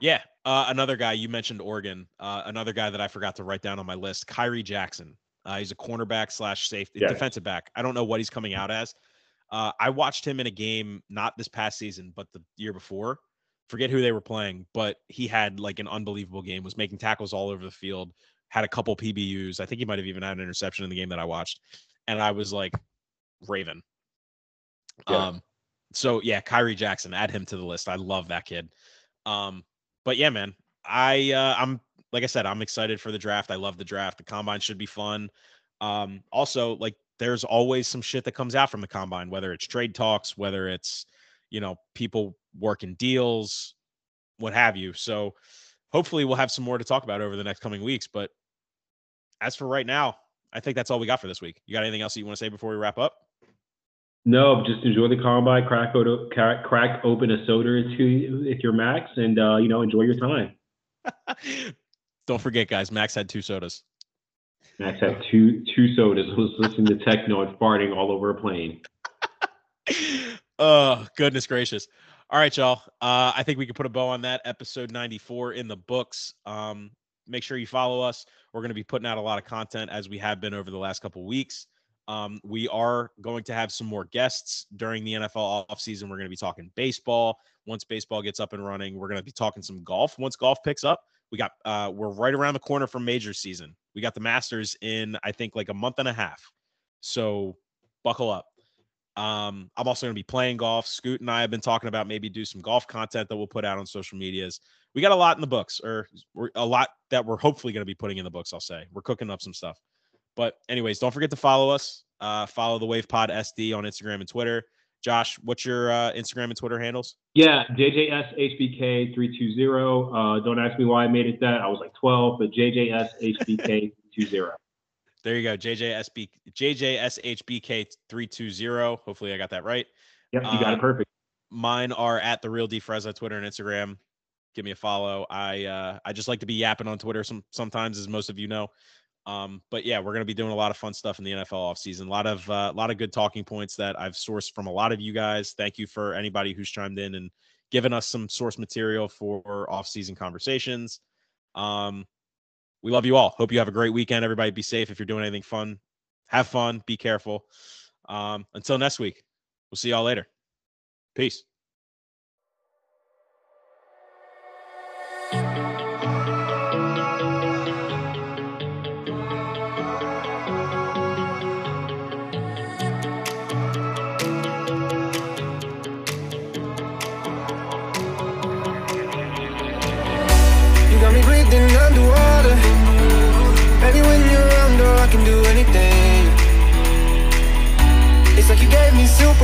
Yeah, uh, another guy you mentioned Oregon. Uh, another guy that I forgot to write down on my list, Khyree Jackson. Uh, he's a cornerback slash safety Yes. defensive back. I don't know what he's coming out as. Uh, I watched him in a game not this past season, but the year before. Forget who they were playing, but he had like an unbelievable game. Was making tackles all over the field. Had a couple PBUs. I think he might have even had an interception in the game that I watched, and I was like, Raven. Yeah. Um, so yeah, Khyree Jackson, add him to the list. I love that kid. Um, but yeah, man, I uh, I'm like I said, I'm excited for the draft. I love the draft. The combine should be fun. Um, also, like there's always some shit that comes out from the combine, whether it's trade talks, whether it's you know people working deals, what have you. So hopefully we'll have some more to talk about over the next coming weeks. But as for right now, I think that's all we got for this week. You got anything else that you want to say before we wrap up? No, just enjoy the combine. Crack, o- crack, crack open a soda or two if you're Max, and uh, you know enjoy your time. Don't forget, guys. Max had two sodas. Max had two two sodas. Was listening to techno and farting all over a plane. oh, goodness gracious. All right, y'all. Uh, I think we can put a bow on that. Episode 94 in the books. Um, make sure you follow us. We're going to be putting out a lot of content as we have been over the last couple weeks. Um, we are going to have some more guests during the NFL offseason. We're going to be talking baseball. Once baseball gets up and running, we're going to be talking some golf. Once golf picks up, we got uh, we're right around the corner from major season. We got the Masters in I think like a month and a half. So buckle up. Um, I'm also going to be playing golf. Scoot and I have been talking about maybe do some golf content that we'll put out on social medias. we got a lot in the books, or a lot that we're hopefully going to be putting in the books. I'll say we're cooking up some stuff. But anyways, don't forget to follow us. Uh, follow the Wave Pod SD on Instagram and Twitter. Josh, what's your uh, Instagram and Twitter handles? Yeah, JJSHBK320. Uh, don't ask me why I made it that. I was like 12, but JJSHBK20. There you go. JJSB, JJSHBK320. Hopefully I got that right. Yep, you got it perfect. Mine are at the real D Frezza, Twitter and Instagram. Give me a follow. I uh, I just like to be yapping on Twitter some sometimes, as most of you know. Um, but yeah, we're going to be doing a lot of fun stuff in the NFL offseason. A lot of uh, a lot of good talking points that I've sourced from a lot of you guys. Thank you for anybody who's chimed in and given us some source material for offseason conversations. Um, we love you all. Hope you have a great weekend. Everybody be safe. If you're doing anything fun, have fun. Be careful. Um, until next week, we'll see y'all later. Peace.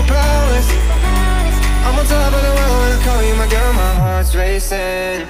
Superpowers. I'm on top of the world when I call you my girl, my heart's racing